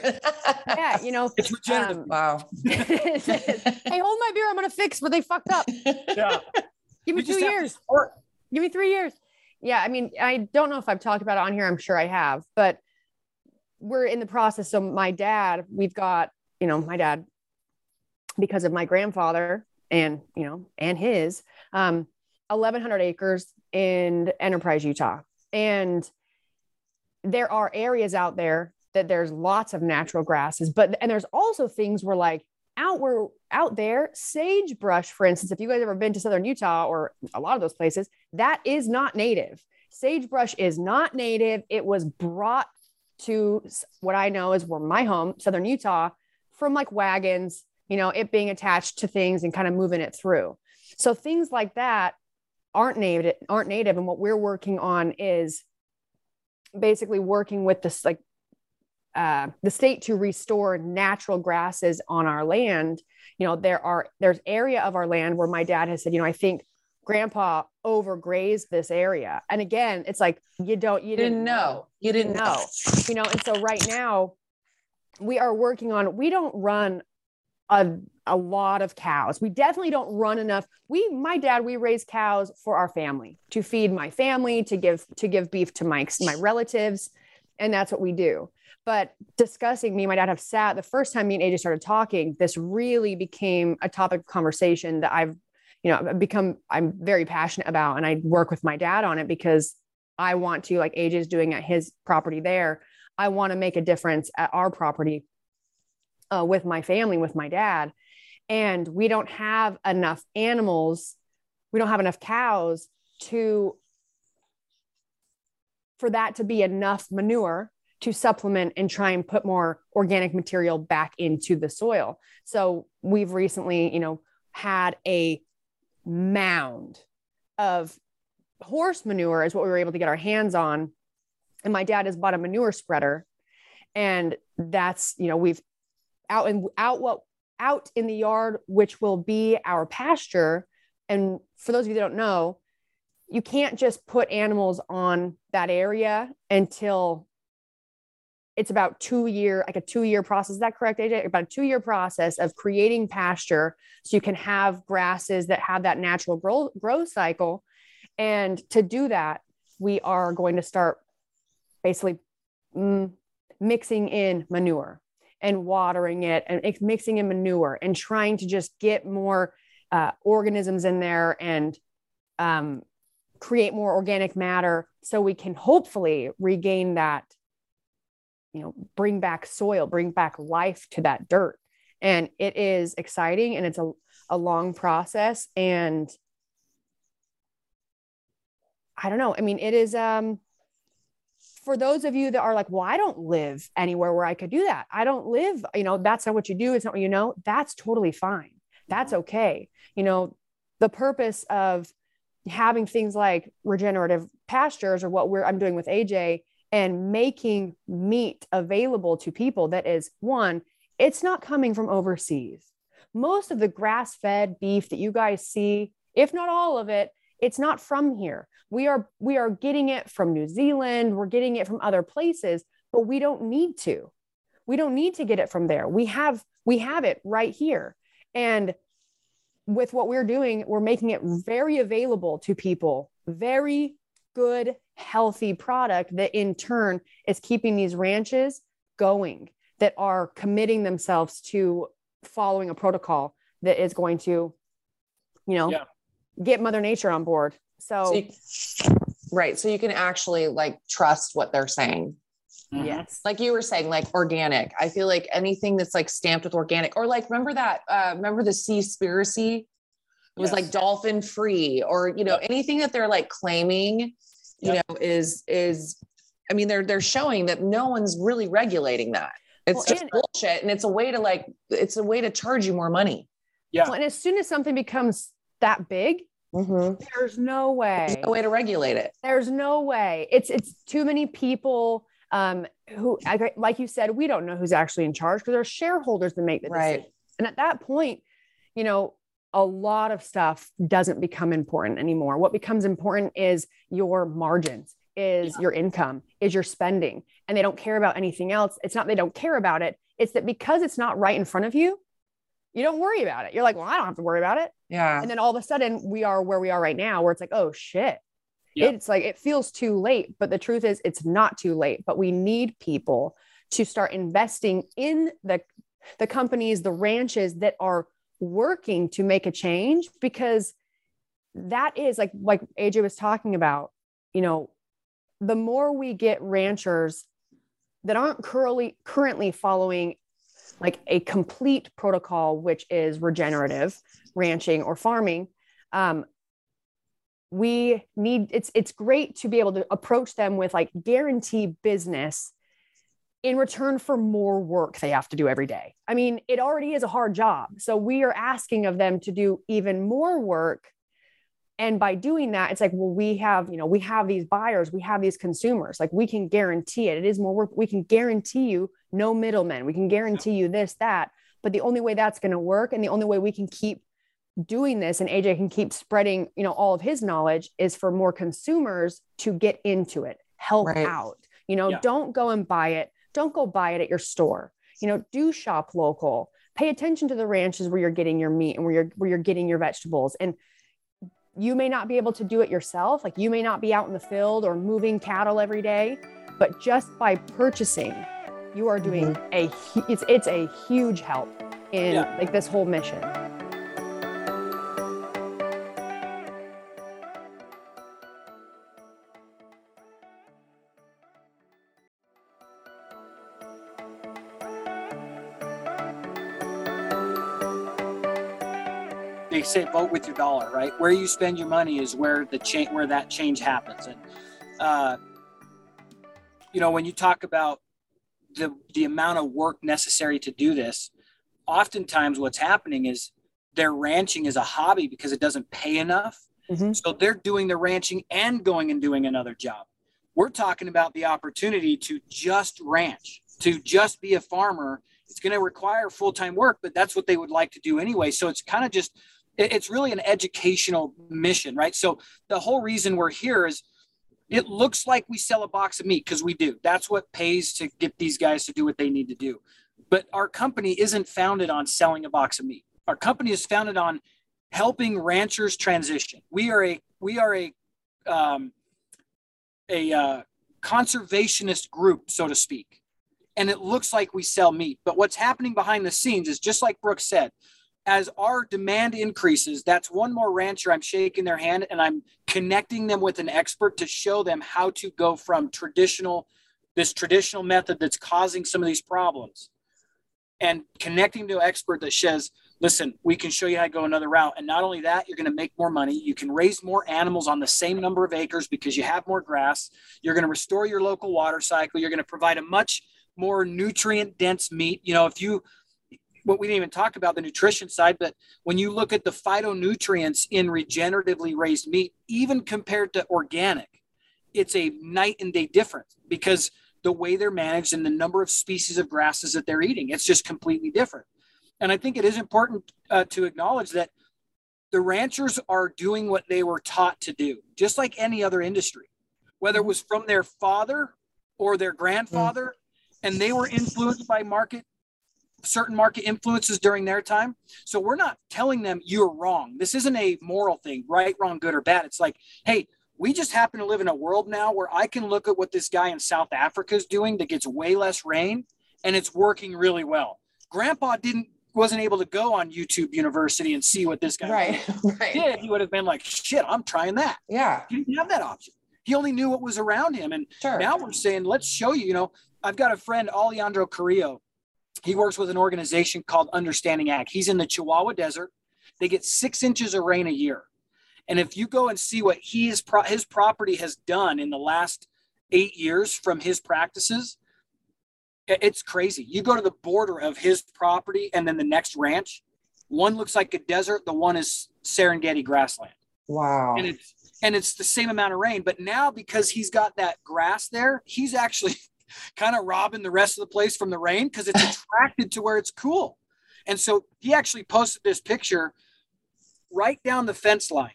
yeah, you know, It's regenerative. um, wow. hey, hold my beer. I'm gonna fix what they fucked up. yeah. Give me You two just have to years. support- Give me three years. Yeah, I mean, I don't know if I've talked about it on here. I'm sure I have, but we're in the process. So my dad, we've got, you know, my dad, because of my grandfather and you know, and his, um, 1,100 acres in Enterprise, Utah, and there are areas out there that there's lots of natural grasses, but and there's also things where like out where out there, sagebrush, for instance, if you guys ever been to southern Utah or a lot of those places, that is not native. Sagebrush is not native. It was brought to what I know is where my home, southern Utah, from like wagons, you know, it being attached to things and kind of moving it through. So things like that aren't native, aren't native. And what we're working on is basically working with this like uh, the state to restore natural grasses on our land. You know, there are there's area of our land where my dad has said, you know, I think grandpa overgrazed this area. And again, it's like you don't you You didn't know. You didn't know. know. You know, and so right now we are working on we don't run a a lot of cows. We definitely don't run enough. We my dad we raise cows for our family, to feed my family, to give to give beef to my my relatives, and that's what we do. But discussing me and my dad have sat the first time me and AJ started talking, this really became a topic of conversation that I've you know become I'm very passionate about and I work with my dad on it because I want to like AJ is doing at his property there. I want to make a difference at our property uh, with my family, with my dad. And we don't have enough animals. We don't have enough cows to, for that to be enough manure to supplement and try and put more organic material back into the soil. So we've recently, you know, had a mound of horse manure is what we were able to get our hands on. And my dad has bought a manure spreader. And that's, you know, we've out and out what out in the yard, which will be our pasture. And for those of you that don't know, you can't just put animals on that area until it's about two year, like a two year process. Is that correct, AJ? About a two year process of creating pasture so you can have grasses that have that natural grow, growth cycle. And to do that, we are going to start basically mm, mixing in manure and watering it and mixing in manure and trying to just get more uh, organisms in there and um, create more organic matter so we can hopefully regain that you know bring back soil bring back life to that dirt. And it is exciting and it's a, a long process and i don't know. I mean it is um for those of you that are like well i don't live anywhere where i could do that. I don't live you know that's not what you do. It's not what you know. That's totally fine. That's okay. You know the purpose of having things like regenerative pastures or what we're i'm doing with aj and making meat available to people that is one it's not coming from overseas. Most of the grass fed beef that you guys see if not all of it it's not from here. We are we are getting it from new zealand. We're getting it from other places but we don't need to. We don't need to get it from there. We have we have it right here. And with what we're doing we're making it very available to people. Very good healthy product that in turn is keeping these ranches going that are committing themselves to following a protocol that is going to you know Yeah. get mother nature on board so, So you- right. So you can actually like trust what they're saying. Mhm. yes Like you were saying, like organic. I feel like anything that's like stamped with organic, or like remember that, uh, remember the Seaspiracy? It was like dolphin free, or you know, anything that they're like claiming, you Yep. know, is is I mean, they're they're showing that no one's really regulating that. It's Well, just and- bullshit. And it's a way to like it's a way to charge you more money. Yeah. Well, and as soon as something becomes that big Mm-hmm. there's no way There's no way to regulate it. there's no way it's it's too many people um who I- like you said we don't know who's actually in charge because there's shareholders that make the Right. decision and at that point you know a lot of stuff doesn't become important anymore what becomes important is your margins is your income, is your spending, and they don't care about anything else. It's not they don't care about it. It's that because it's not right in front of you, you don't worry about it. You're like, well, I don't have to worry about it. Yeah. And then all of a sudden we are where we are right now, where it's like, oh shit. It's like it feels too late, but the truth is it's not too late. But we need people to start investing in the the companies, the ranches that are working to make a change because that is like like AJ was talking about, you know, the more we get ranchers that aren't currently currently following like a complete protocol, which is regenerative ranching or farming, um, we need it's it's great to be able to approach them with like guarantee business in return for more work they have to do every day. I mean, it already is a hard job. So we are asking of them to do even more work. And by doing that, it's like, well, we have, you know, we have these buyers, we have these consumers, like we can guarantee it. It is more work. We can guarantee you no middlemen. We can guarantee you this, that. But the only way that's going to work and the only way we can keep doing this and AJ can keep spreading, you know, all of his knowledge is for more consumers to get into it, help Right. out. You know, Yeah. don't go and buy it. Don't go buy it at your store. You know, do shop local. Pay attention to the ranches where you're getting your meat and where you're where you're getting your vegetables. And you may not be able to do it yourself. Like you may not be out in the field or moving cattle every day, but just by purchasing, you are doing mm-hmm. a it's it's a huge help in Yeah. like this whole mission. They say vote with your dollar, right? Where you spend your money is where the change, where that change happens. And uh, you know, when you talk about the the amount of work necessary to do this, oftentimes what's happening is they're ranching is a hobby because it doesn't pay enough. Mhm. So they're doing the ranching and going and doing another job. We're talking about the opportunity to just ranch, to just be a farmer. It's going to require full time work, but that's what they would like to do anyway. So it's kind of just, it's really an educational mission, right? So the whole reason we're here is it looks like we sell a box of meat because we do. That's what pays to get these guys to do what they need to do. But our company isn't founded on selling a box of meat. Our company is founded on helping ranchers transition. We are a we are a um, a uh, conservationist group, so to speak. And it looks like we sell meat, but what's happening behind the scenes is just like Brooks said. As our demand increases, that's one more rancher I'm shaking their hand and I'm connecting them with an expert to show them how to go from traditional, this traditional method that's causing some of these problems, and connecting to an expert that says, listen, we can show you how to go another route. And not only that, you're going to make more money. You can raise more animals on the same number of acres because you have more grass. You're going to restore your local water cycle. You're going to provide a much more nutrient dense meat. You know, if you, what we didn't even talk about the nutrition side, but when you look at the phytonutrients in regeneratively raised meat, even compared to organic, it's a night and day difference because the way they're managed and the number of species of grasses that they're eating, it's just completely different. And I think it is important uh, to acknowledge that the ranchers are doing what they were taught to do, just like any other industry, whether it was from their father or their grandfather, and they were influenced by market, certain market influences during their time. So we're not telling them you're wrong. This isn't a moral thing, right, wrong, good, or bad. It's like, hey, we just happen to live in a world now where I can look at what this guy in South Africa is doing that gets way less rain and it's working really well. Grandpa didn't wasn't able to go on YouTube University and see what this guy Right. Right. did. He would have been like, shit, I'm trying that. Yeah. He didn't have that option. He only knew what was around him. And Sure. now we're saying, let's show you, you know, I've got a friend, Alejandro Carrillo. He works with an organization called Understanding Ag. He's in the Chihuahua Desert. They get six inches of rain a year. And if you go and see what he is, pro- his property has done in the last eight years from his practices, it's crazy. You go to the border of his property and then the next ranch, one looks like a desert, the one is Serengeti grassland Wow. and it's and it's the same amount of rain. But now because he's got that grass there, he's actually kind of robbing the rest of the place from the rain because it's attracted to where it's cool. And so he actually posted this picture right down the fence line.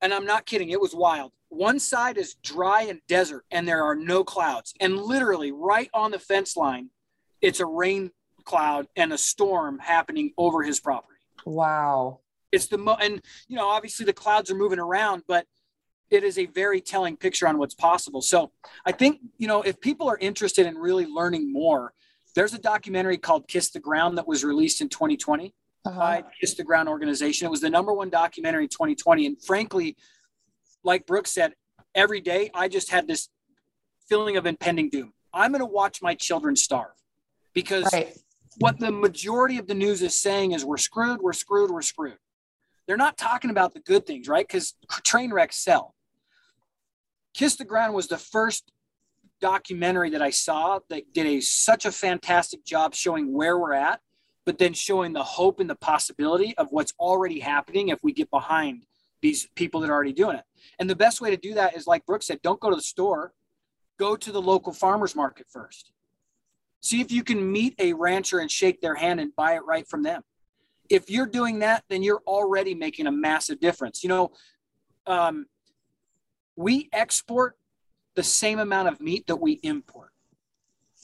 and I'm not kidding, it was wild. One side is dry and desert, and there are no clouds. And literally, right on the fence line, it's a rain cloud and a storm happening over his property. Wow. It's the mo, and you know, obviously the clouds are moving around, but it is a very telling picture on what's possible. So I think, you know, if people are interested in really learning more, there's a documentary called Kiss the Ground that was released in 2020 Uh-huh. by Kiss the Ground organization. It was the number one documentary in 2020. And frankly, like Brooks said, every day I just had this feeling of impending doom. I'm going to watch my children starve because Right. what the majority of the news is saying is we're screwed, we're screwed, we're screwed. They're not talking about the good things, right? Because train wrecks sell. Kiss the Ground was the first documentary that I saw that did a such a fantastic job showing where we're at, but then showing the hope and the possibility of what's already happening if we get behind these people that are already doing it. And the best way to do that is like Brooke said, don't go to the store, go to the local farmers market first. See if you can meet a rancher and shake their hand and buy it right from them. If you're doing that, then you're already making a massive difference. You know, um, we export the same amount of meat that we import.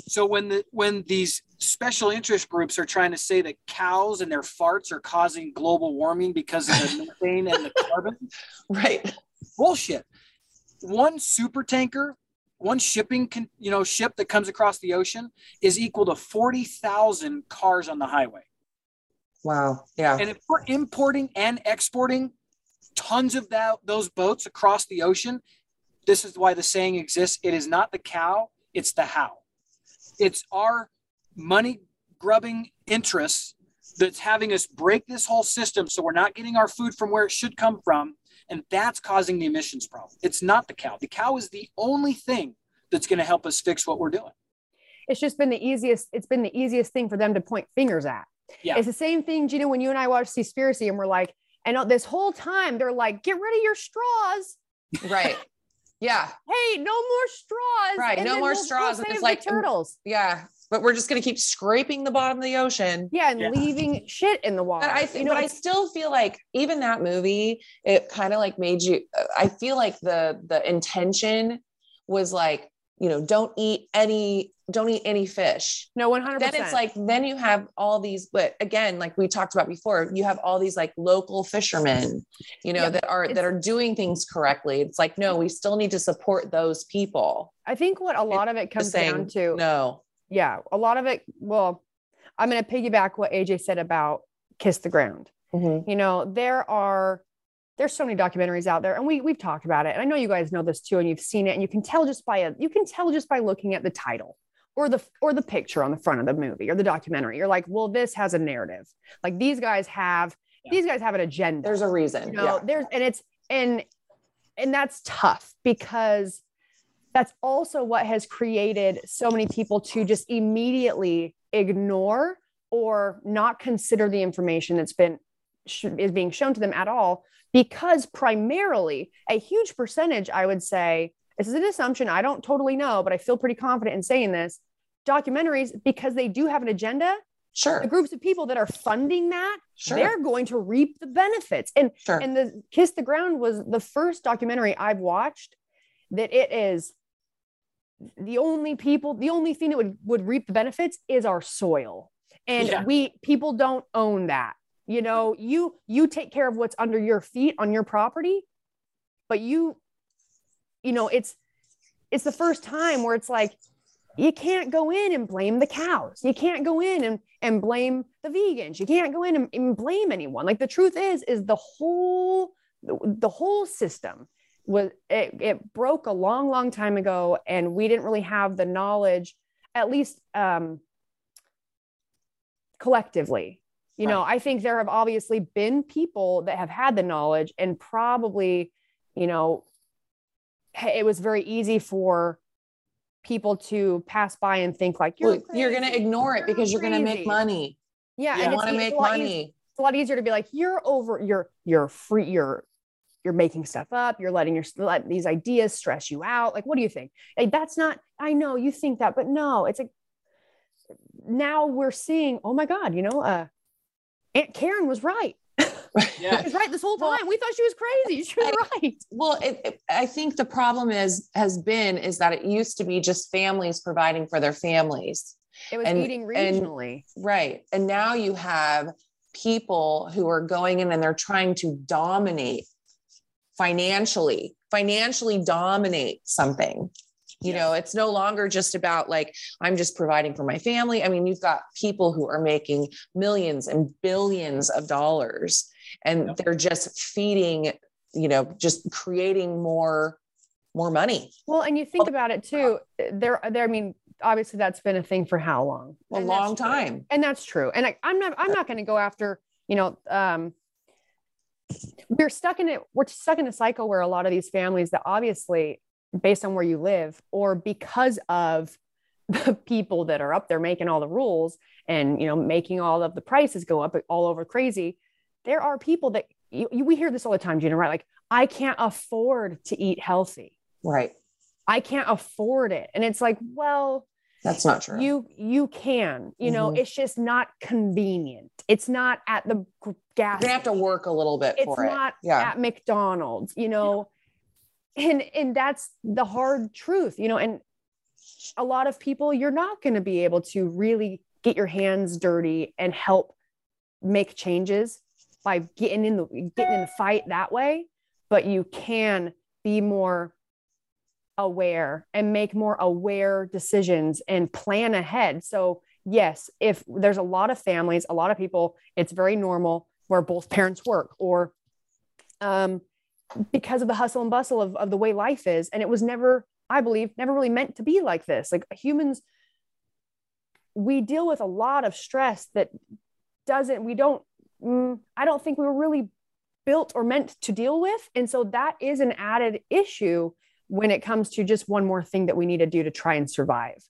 So when the when these special interest groups are trying to say that cows and their farts are causing global warming because of the methane and the carbon, Right. bullshit. One super tanker, one shipping, con- you know, ship that comes across the ocean is equal to forty thousand cars on the highway. Wow. Yeah. And if we're importing and exporting tons of that those boats across the ocean, this is why the saying exists. It is not the cow, it's the how. It's our money grubbing interests that's having us break this whole system so we're not getting our food from where it should come from. And that's causing the emissions problem. It's not the cow. The cow is the only thing that's going to help us fix what we're doing. It's just been the easiest. It's been the easiest thing for them to point fingers at. Yeah. It's the same thing, Gina, when you and I watched Seaspiracy and we're like, and this whole time they're like, get rid of your straws. right. Yeah. Hey, no more straws. Right, And no more we'll- we'll straws. And it's like- turtles. Yeah. But we're just going to keep scraping the bottom of the ocean. Yeah, and Yeah. leaving shit in the water. But I think, you know, but I still feel like even that movie, it kind of like made you. Uh, I feel like the the intention was like, you know, don't eat any, don't eat any fish. no, one hundred Then it's like, then you have all these, but again, like we talked about before, you have all these like local fishermen, you know, Yeah, that are that are doing things correctly. It's like, no, we still need to support those people. I think what a lot of it comes saying, down to no, yeah, a lot of it. Well, I'm going to piggyback what AJ said about kiss the ground. Mhm. You know, there are there's so many documentaries out there, and we we've talked about it. And I know you guys know this too, and you've seen it, and you can tell just by a you can tell just by looking at the title or the or the picture on the front of the movie or the documentary. You're like, well, this has a narrative. Like these guys have Yeah. these guys have an agenda. there's a reason. you know yeah. there's and it's and and that's tough because that's also what has created so many people to just immediately ignore or not consider the information that's been sh- is being shown to them at all because primarily a huge percentage i would say this is an assumption i don't totally know but i feel pretty confident in saying this documentaries because they do have an agenda Sure. the groups of people that are funding that Sure. they're going to reap the benefits and Sure. and the kiss the ground was the first documentary i've watched that it is the only people the only thing that would would reap the benefits is our soil and Yeah. we people don't own that you know you you take care of what's under your feet on your property but you you know it's it's the first time where it's like you can't go in and blame the cows. You can't go in and and blame the vegans. You can't go in and, and blame anyone. Like the truth is is the whole the, the whole system was it, it broke a long long time ago and we didn't really have the knowledge at least um collectively. You know i think there have obviously been people that have had the knowledge and probably you know it was very easy for people to pass by and think like you're Well, you're going to ignore it because you're going to make money. yeah, You and want to make it's a lot easier- money. it's a lot easier to be like you're over you're you're free you're you're making stuff up you're letting your let these ideas stress you out. Like what do you think? Like, that's not i know you think that but no it's like now we're seeing oh my god you know uh aunt karen was right Yeah. She was right this whole time. We thought she was crazy. She was right. Well, it, it- I think the problem is has been is that it used to be just families providing for their families, It was And- eating and- regionally. right? And now you have people who are going in and they're trying to dominate financially, financially dominate something. You know, it's no longer just about like I'm just providing for my family. I mean, you've got people who are making millions and billions of dollars and Yep. they're just feeding, you know, just creating more more money. Well, and you think about it too. There, there. I mean, obviously, that's been a thing for how long? A And that's long true. time. and that's true. And I, I'm not. I'm not going to go after. You know, um, we're stuck in it. We're stuck in a cycle where a lot of these families that obviously, based on where you live, or because of the people that are up there making all the rules and you know making all of the prices go up all over crazy, there are people that you, you- we hear this all the time, Gina. Right? Like I can't afford to eat healthy. Right. I can't afford it. And it's like, well, That's not true. you you can, you know, Mhm. it's just not convenient. It's not at the gas. Gonna have to work a little bit It's for not. Yeah. at McDonald's, you know. And and that's the hard truth, you know, and a lot of people you're not going to be able to really get your hands dirty and help make changes by getting in the getting in the fight that way, but you can be more aware and make more aware decisions and plan ahead. So, yes, if there's a lot of families, a lot of people, it's very normal where both parents work or um, because of the hustle and bustle of, of the way life is. And it was never, I believe, never really meant to be like this. Like humans, we deal with a lot of stress that doesn't, we don't, mm, I don't think we were really built or meant to deal with. And so that is an added issue when it comes to just one more thing that we need to do to try and survive.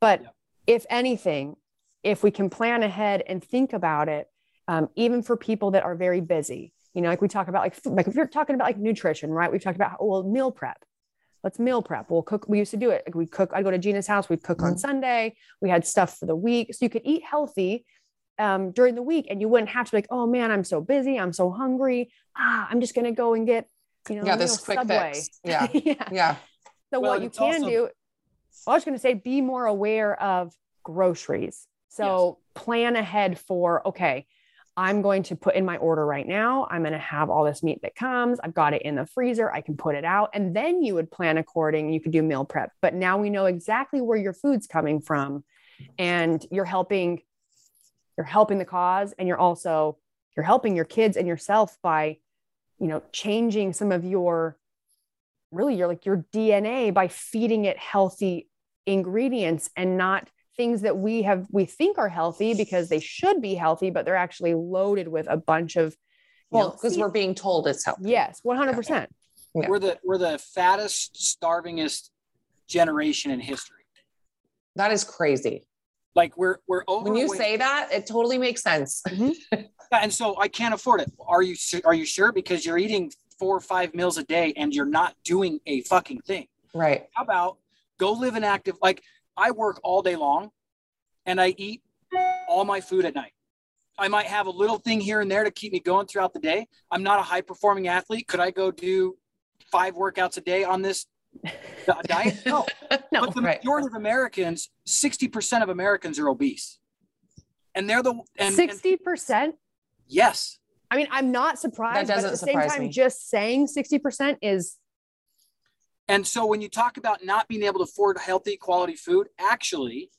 But Yep. if anything, if we can plan ahead and think about it, um, even for people that are very busy, you know, like we talk about, like, like if you're talking about like nutrition, right? We've talked about, oh, well, meal prep. Let's meal prep. We'll cook. We used to do it. Like we cook. I'd go to Gina's house. We'd cook on Mhm. Sunday. We had stuff for the week, so you could eat healthy um, during the week, and you wouldn't have to be like, oh man, I'm so busy. I'm so hungry. Ah, I'm just gonna go and get, you know, Yeah, this little quick Subway. fix. Yeah. yeah. Yeah. So Well, what you can also- do, I was going to say, be more aware of groceries. So plan ahead for, okay, I'm going to put in my order right now. I'm going to have all this meat that comes. I've got it in the freezer. I can put it out. And then you would plan according. You could do meal prep. But now we know exactly where your food's coming from. And you're helping, you're helping the cause. And you're also, you're helping your kids and yourself by, you know, changing some of your really your like your DNA by feeding it healthy ingredients and not things that we have we think are healthy because they should be healthy, but they're actually loaded with a bunch of Well, because we're being told it's healthy. yes, one hundred percent. Yeah. We're the we're the fattest, starvingest generation in history. That is crazy. Like we're we're over. When you say that, it totally makes sense. Mm-hmm. and so I can't afford it. Are you are you sure? Because you're eating four or five meals a day and you're not doing a fucking thing. Right. How about go live an active? Like I work all day long, and I eat all my food at night. I might have a little thing here and there to keep me going throughout the day. I'm not a high performing athlete. Could I go do five workouts a day on this diet? No. No, but the right. majority of Americans, 60% of Americans are obese. And they're the and, and sixty percent. yes. I mean, I'm not surprised, but at doesn't the same surprise time, me. just saying sixty percent is And so when you talk about not being able to afford healthy quality food, actually,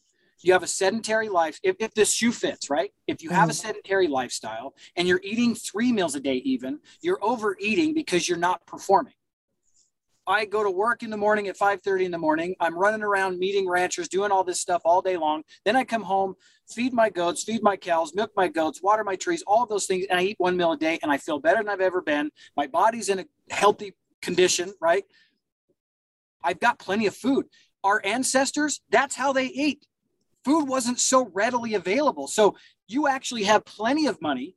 you have a sedentary life. If, if this shoe fits, right? If you have a mm-hmm. sedentary lifestyle and you're eating three meals a day, even, you're overeating because you're not performing. I go to work in the morning at 5:30 in the morning. I'm running around meeting ranchers, doing all this stuff all day long. Then I come home, feed my goats, feed my cows, milk my goats, water my trees, all of those things, and I eat one meal a day, and I feel better than I've ever been. My body's in a healthy condition, right? I've got plenty of food. Our ancestors, that's how they ate. Food wasn't so readily available. So you actually have plenty of money.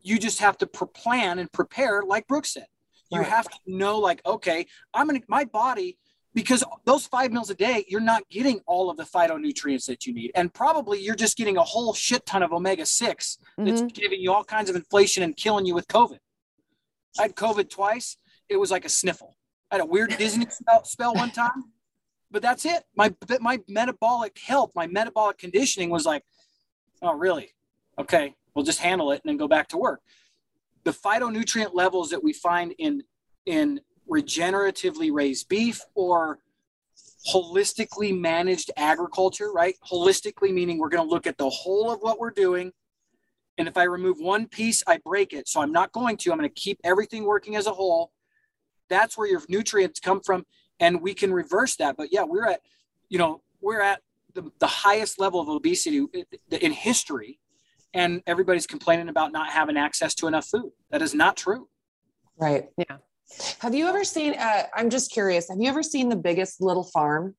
You just have to plan and prepare, like Brooke said. You Right. have to know, like, okay, I'm gonna my body because those five meals a day, you're not getting all of the phytonutrients that you need. And probably you're just getting a whole shit ton of omega 6 that's Mhm. giving you all kinds of inflation and killing you with COVID. I had COVID twice. It was like a sniffle. I had a weird dizziness spell, spell one time, but that's it. My my metabolic health, my metabolic conditioning was like, oh really? Okay, we'll just handle it and then go back to work. The phytonutrient levels that we find in in regeneratively raised beef or holistically managed agriculture, right? Holistically meaning we're going to look at the whole of what we're doing. And if I remove one piece, I break it. So I'm not going to. I'm going to keep everything working as a whole. That's where your nutrients come from. And we can reverse that. But yeah, we're at, you know, we're at the, the highest level of obesity eh, in history. And everybody's complaining about not having access to enough food. That is not true. Right. Yeah. Have you ever seen? Uh, I'm just curious. Have you ever seen The Biggest Little Farm?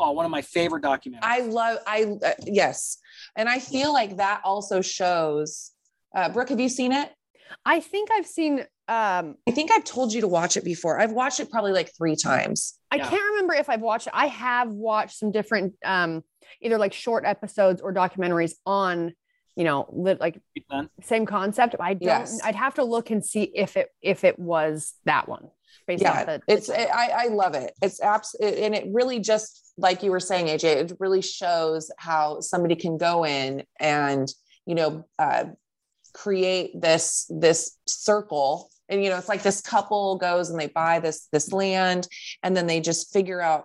Oh, one of my favorite documentaries. I love. I uh, yes, and I feel like that also shows. Uh, Brooke, have you seen it? I think I've seen um I think I've told you to watch it before. I've watched it probably like three times. I Yeah. can't remember if I've watched it. I have watched some different um either like short episodes or documentaries on, you know, li- like Done. same concept. I don't Yes. I'd have to look and see if it if it was that one. Based yeah, the, it's I, I love it. It's abs and it really just like you were saying, AJ. It really shows how somebody can go in and you know uh, create this this circle. And you know, it's like this couple goes and they buy this this land, and then they just figure out.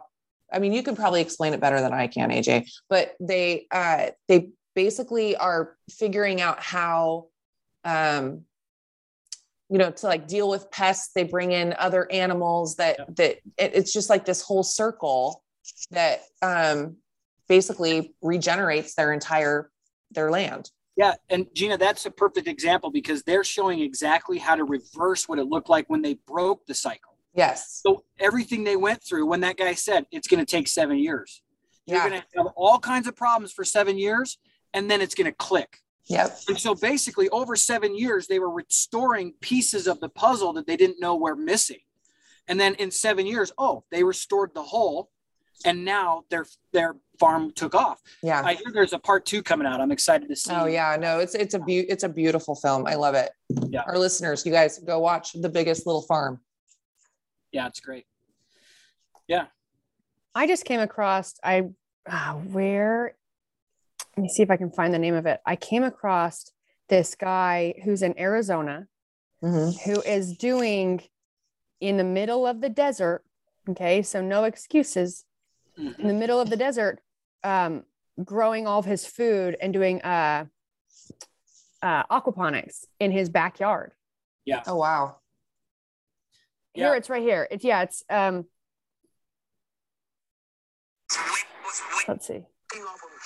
I mean, you can probably explain it better than I can, AJ. But they uh, they basically are figuring out how um, you know to like deal with pests. They bring in other animals that Yep. that it, it's just like this whole circle that um basically regenerates their entire their land. Yeah, and Gina, that's a perfect example because they're showing exactly how to reverse what it looked like when they broke the cycle. yes. So everything they went through when that guy said it's going to take seven years, you're going to have all kinds of problems for seven years, and then it's going to click. yep And so basically, over seven years, they were restoring pieces of the puzzle that they didn't know were missing. And then in seven years, oh, they restored the whole, and now their their farm took off. yeah I hear there's a part two coming out. I'm excited to see. oh yeah no it's it's a be- it's a beautiful film i love it Yeah. our listeners you guys go watch the biggest little farm Yeah, it's great. Yeah. I just came across I uh, where let me see if I can find the name of it. I came across this guy who's in Arizona Mhm. who is doing in the middle of the desert. Okay, so no excuses. In the middle of the desert, um, growing all of his food and doing uh, uh, aquaponics in his backyard. Yeah. Oh wow Here, Yeah. it's right here. It's yeah, it's um. Let's see.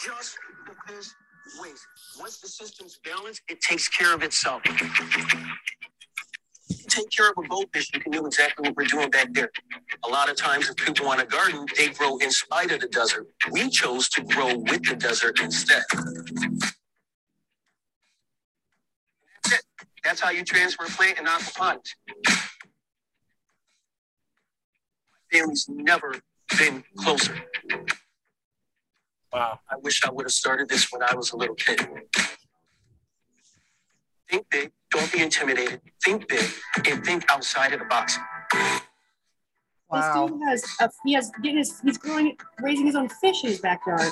Just because waste. Once the system's balanced, it takes care of itself. Take care of a goldfish, you can do exactly what we're doing back there. A lot of times, if people want a garden, they grow in spite of the desert. We chose to grow with the desert instead. That's it. That's how you transfer a plant in aquaponics. Family's never been closer. Wow. I wish I would have started this when I was a little kid. Think big, don't be intimidated. Think big and think outside of the box. wow This dude has a, he has getting his he's growing raising his own fish in his backyard.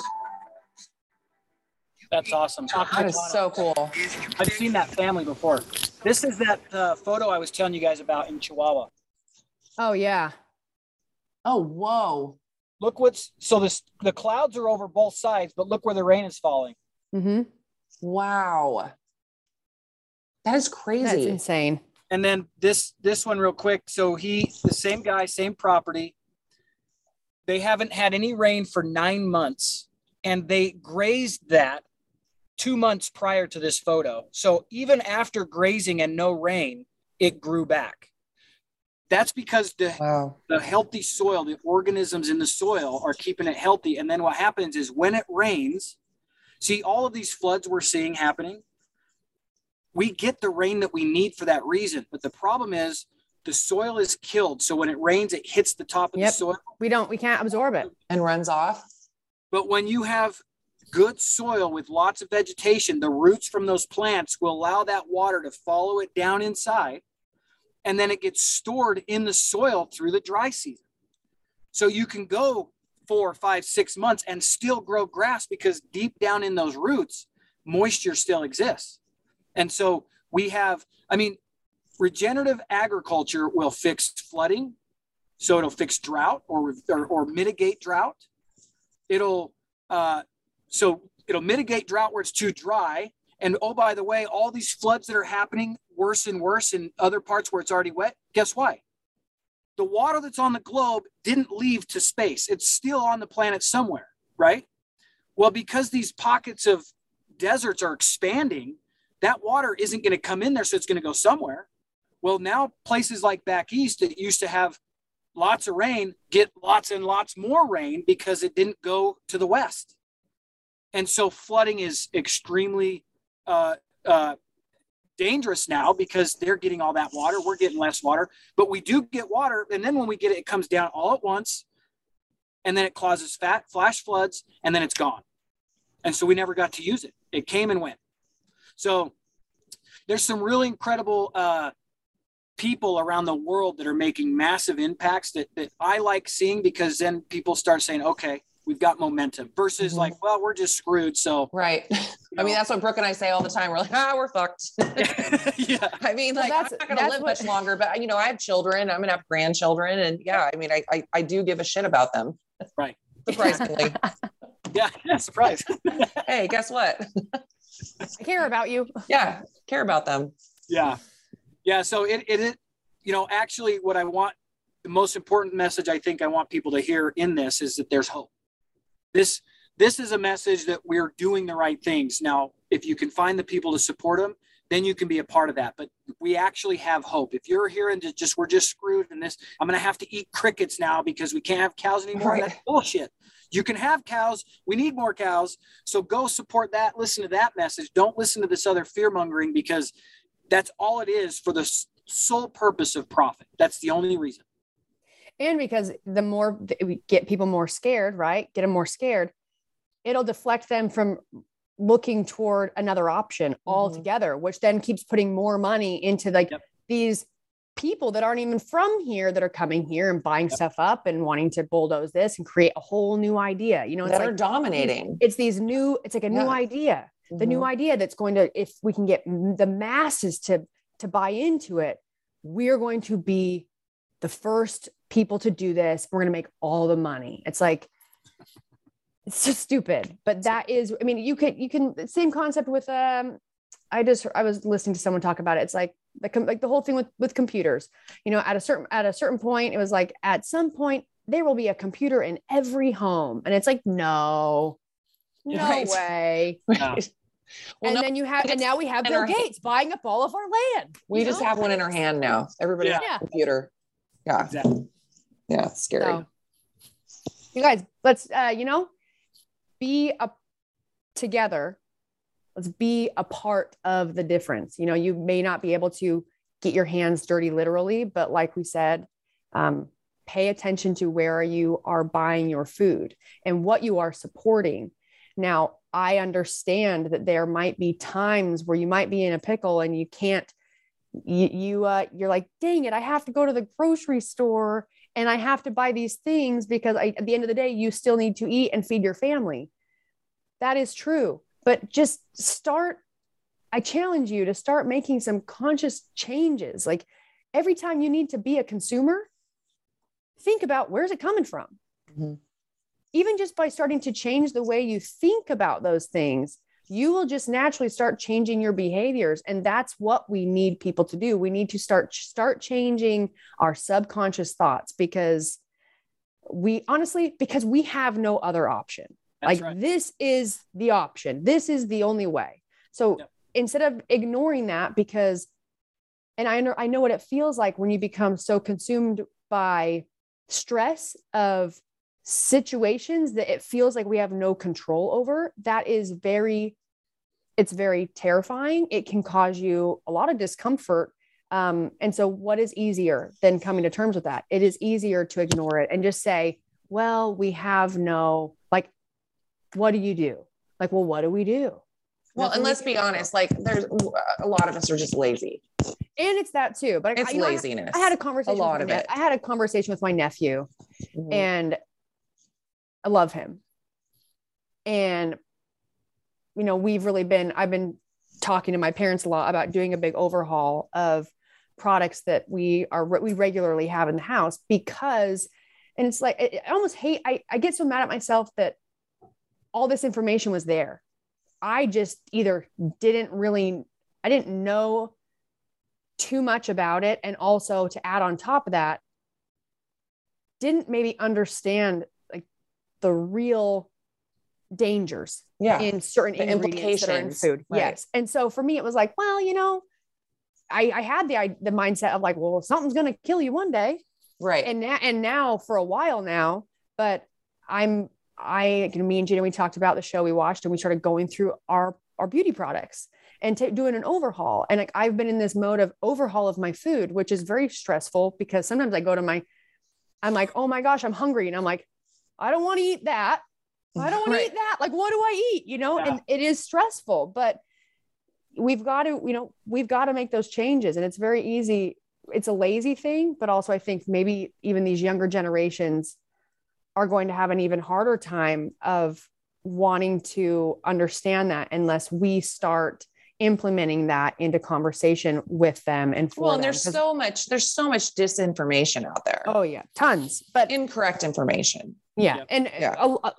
That's awesome. that is so cool I've seen that family before. This is that uh, photo I was telling you guys about in Chihuahua. Oh yeah. oh whoa Look what's so this the clouds are over both sides, but look where the rain is falling. Mm-hmm. wow that is That's crazy insane. And then this this one real quick. So he the same guy, same property. They haven't had any rain for nine months, and they grazed that two months prior to this photo. So even after grazing and no rain, it grew back. That's because the wow the healthy soil, the organisms in the soil are keeping it healthy. And then what happens is when it rains, see all of these floods we're seeing happening, we get the rain that we need for that reason. But the problem is the soil is killed. So when it rains, it hits the top of Yep. the soil. We don't, we can't absorb it. And runs off. But when you have good soil with lots of vegetation, the roots from those plants will allow that water to follow it down inside. And then it gets stored in the soil through the dry season. So you can go four, five, six months and still grow grass because deep down in those roots, moisture still exists. And so we have, I mean, regenerative agriculture will fix flooding. So it'll fix drought or, or, or mitigate drought. It'll, uh, so it'll mitigate drought where it's too dry. And oh, by the way, all these floods that are happening worse and worse in other parts where it's already wet, guess why? The water that's on the globe didn't leave to space. It's still on the planet somewhere, right? Well, because these pockets of deserts are expanding, that water isn't going to come in there, so it's going to go somewhere. Well, now places like back east that used to have lots of rain get lots and lots more rain because it didn't go to the west. And so flooding is extremely uh, uh, dangerous now because they're getting all that water. We're getting less water, but we do get water. And then when we get it, it comes down all at once. And then it causes fat flash floods and then it's gone. And so we never got to use it. It came and went. So there's some really incredible uh, people around the world that are making massive impacts that, that I like seeing because then people start saying, okay, we've got momentum versus Mhm. like, well, we're just screwed. So, Right. I mean, that's what Brooke and I say all the time. We're like, ah, we're fucked. yeah. I mean, Well, like, that's- I'm not going to that's live what- much longer, but you know, I have children. I'm going to have grandchildren. And yeah, I mean, I, I, I do give a shit about them. Right. Surprisingly. Yeah. Yeah. Surprise. hey, guess what? I care about you. Yeah. Care about them. yeah. Yeah. So it, it, it, you know, actually what I want, the most important message I think I want people to hear in this is that there's hope. This, this is a message that we're doing the right things. Now, if you can find the people to support them, then you can be a part of that. But we actually have hope. If you're hearing that just we're just screwed and this, I'm going to have to eat crickets now because we can't have cows anymore. Right. That's bullshit. You can have cows. We need more cows. So go support that. Listen to that message. Don't listen to this other fear mongering because that's all it is for the sole purpose of profit. That's the only reason. And because the more we get people more scared, right? Get them more scared, it'll deflect them from looking toward another option altogether, which then keeps putting more money into like Yep. these people that aren't even from here that are coming here and buying stuff up and wanting to bulldoze this and create a whole new idea. You know, it's that are like dominating. it's these new, it's like a new Yeah. idea the new Mhm. idea that's going to if we can get the masses to to buy into it we're going to be the first people to do this we're going to make all the money it's like it's just stupid but that is i mean you could you can same concept with um i just i was listening to someone talk about it it's like the like the whole thing with with computers you know at a certain at a certain point it was like at some point there will be a computer in every home and it's like no no Right. way Right. Well, and no, then you have, and now we have in Bill our- Gates buying up all of our land. we just know? have one in our hand now. Everybody has Yeah. a computer. Yeah. Exactly. Yeah. Scary. So, you guys, let's, uh, you know, be a together. Let's be a part of the difference. You know, you may not be able to get your hands dirty literally, but like we said, um, pay attention to where you are buying your food and what you are supporting. Now, I understand that there might be times where you might be in a pickle and you can't you, you uh you're like dang it i have to go to the grocery store and i have to buy these things because I, at the end of the day you still need to eat and feed your family. That is true but just start i challenge you to start making some conscious changes. Like every time you need to be a consumer think about where's it coming from. Mhm. even just by starting to change the way you think about those things you will just naturally start changing your behaviors and that's what we need people to do we need to start start changing our subconscious thoughts because we honestly because we have no other option That's like right. this is the option this is the only way so Yep. instead of ignoring that because and I know I know what it feels like when you become so consumed by stress of situations that it feels like we have no control over that is very it's very terrifying it can cause you a lot of discomfort Um, and so, what is easier than coming to terms with that? It is easier to ignore it and just say, well, we have no, like, what do you do? Like, well, what do we do? Well, Nothing and let's be honest, like there's a lot of us are just lazy. And it's that too. But I- It's know, I- laziness. I, had a conversation. A lot with of it. I had a conversation with my nephew, Mhm. and I love him. And you know, we've really been. I've been talking to my parents a lot about doing a big overhaul of products that we are we regularly have in the house because, and it's like I almost hate. I I get so mad at myself that all this information was there. I just either didn't really. I didn't know too much about it and also to add on top of that didn't maybe understand like the real dangers yeah. in certain The ingredients that are in implications, food right. yes and so for me it was like well you know i i had the I, the mindset of like well something's going to kill you one day right. and now and now for a while now but i'm i me and Gina we talked about the show we watched and we started going through our our beauty products and ta- doing an overhaul and like i've been in this mode of overhaul of my food which is very stressful because sometimes i go to my i'm like oh my gosh i'm hungry and i'm like i don't want to eat that i don't want Right. to eat that like what do i eat you know Yeah. and it is stressful but we've got to you know we've got to make those changes and it's very easy it's a lazy thing but also i think maybe even these younger generations are going to have an even harder time of wanting to understand that unless we start implementing that into conversation with them and for well, and them. so much, there's so much disinformation out there. oh yeah tons but Incorrect information. yeah Yep. and Yeah. uh,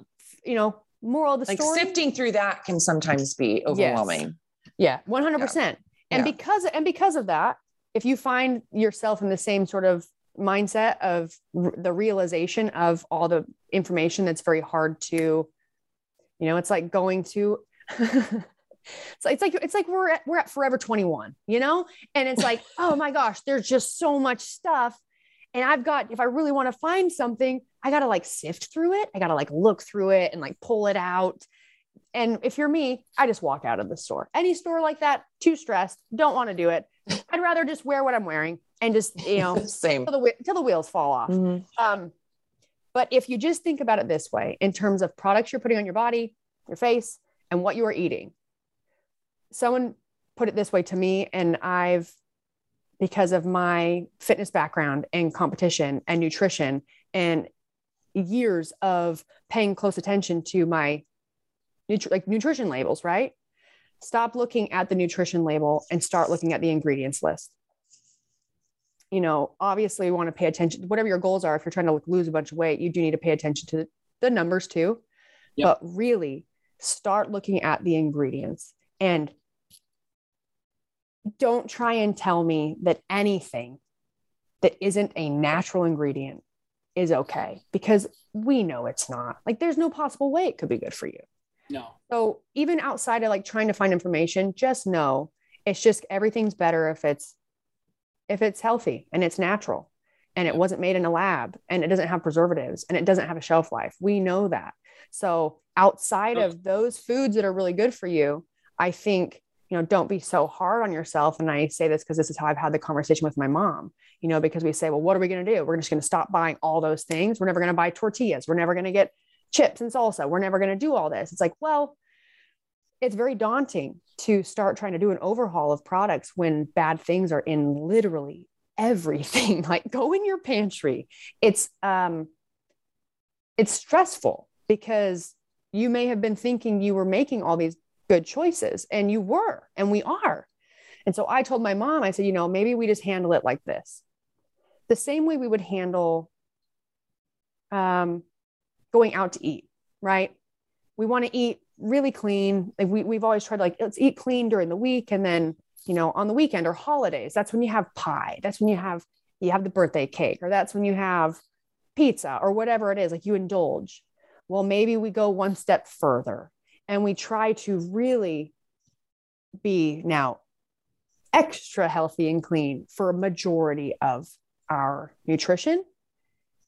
you know moral of the Like story sifting through that can sometimes be overwhelming. Yeah, 100%. And Yeah. because and because of that, if you find yourself in the same sort of mindset of r- the realization of all the information that's very hard to you know, it's like going to it's like it's like it's like we're at we're at Forever 21, you know? And it's like, "Oh my gosh, there's just so much stuff." And I've got if I really want to find something, I got to like sift through it. I got to like look through it and like pull it out. And if you're me, I just walk out of the store. Any store like that, too stressed, don't want to do it. I'd rather just wear what I'm wearing and just, you know, Same. till the, till the wheels fall off. Mhm. Um, but if you just think about it this way, in terms of products you're putting on your body, your face, and what you are eating, someone put it this way to me, and I've, because of my fitness background and competition and nutrition and years of paying close attention to my nutri- like nutrition labels, right? Stop looking at the nutrition label and start looking at the ingredients list you know, obviously you want to pay attention, whatever your goals are. If you're trying to lose a bunch of weight, you do need to pay attention to the numbers too. Yep. But really start looking at the ingredients and don't try and tell me that anything that isn't a natural ingredient is okay because we know it's not. Like there's no possible way it could be good for you. No. So even outside of like trying to find information, just know it's just everything's better if it's if it's healthy and it's natural and it wasn't made in a lab and it doesn't have preservatives and it doesn't have a shelf life. We know that. So outside of those foods that are really good for you, I think, you know, don't be so hard on yourself. And I say this because this is how I've had the conversation with my mom, you know, because we say, well, what are we going to do? We're just going to stop buying all those things. We're never going to buy tortillas. We're never going to get chips and salsa. We're never going to do all this. It's like, well, it's very daunting to start trying to do an overhaul of products when bad things are in literally everything. like go in your pantry. It's um it's stressful because you may have been thinking you were making all these good choices and you were and we are. And so I told my mom, I said, you know, maybe we just handle it like this. The same way we would handle um going out to eat, right? We want to eat really clean. Like we, we've always tried to like, let's eat clean during the week. And then, you know, on the weekend or holidays, that's when you have pie. That's when you have, you have the birthday cake, or that's when you have pizza or whatever it is, like you indulge. Well, maybe we go one step further and we try to really be now extra healthy and clean for a majority of our nutrition.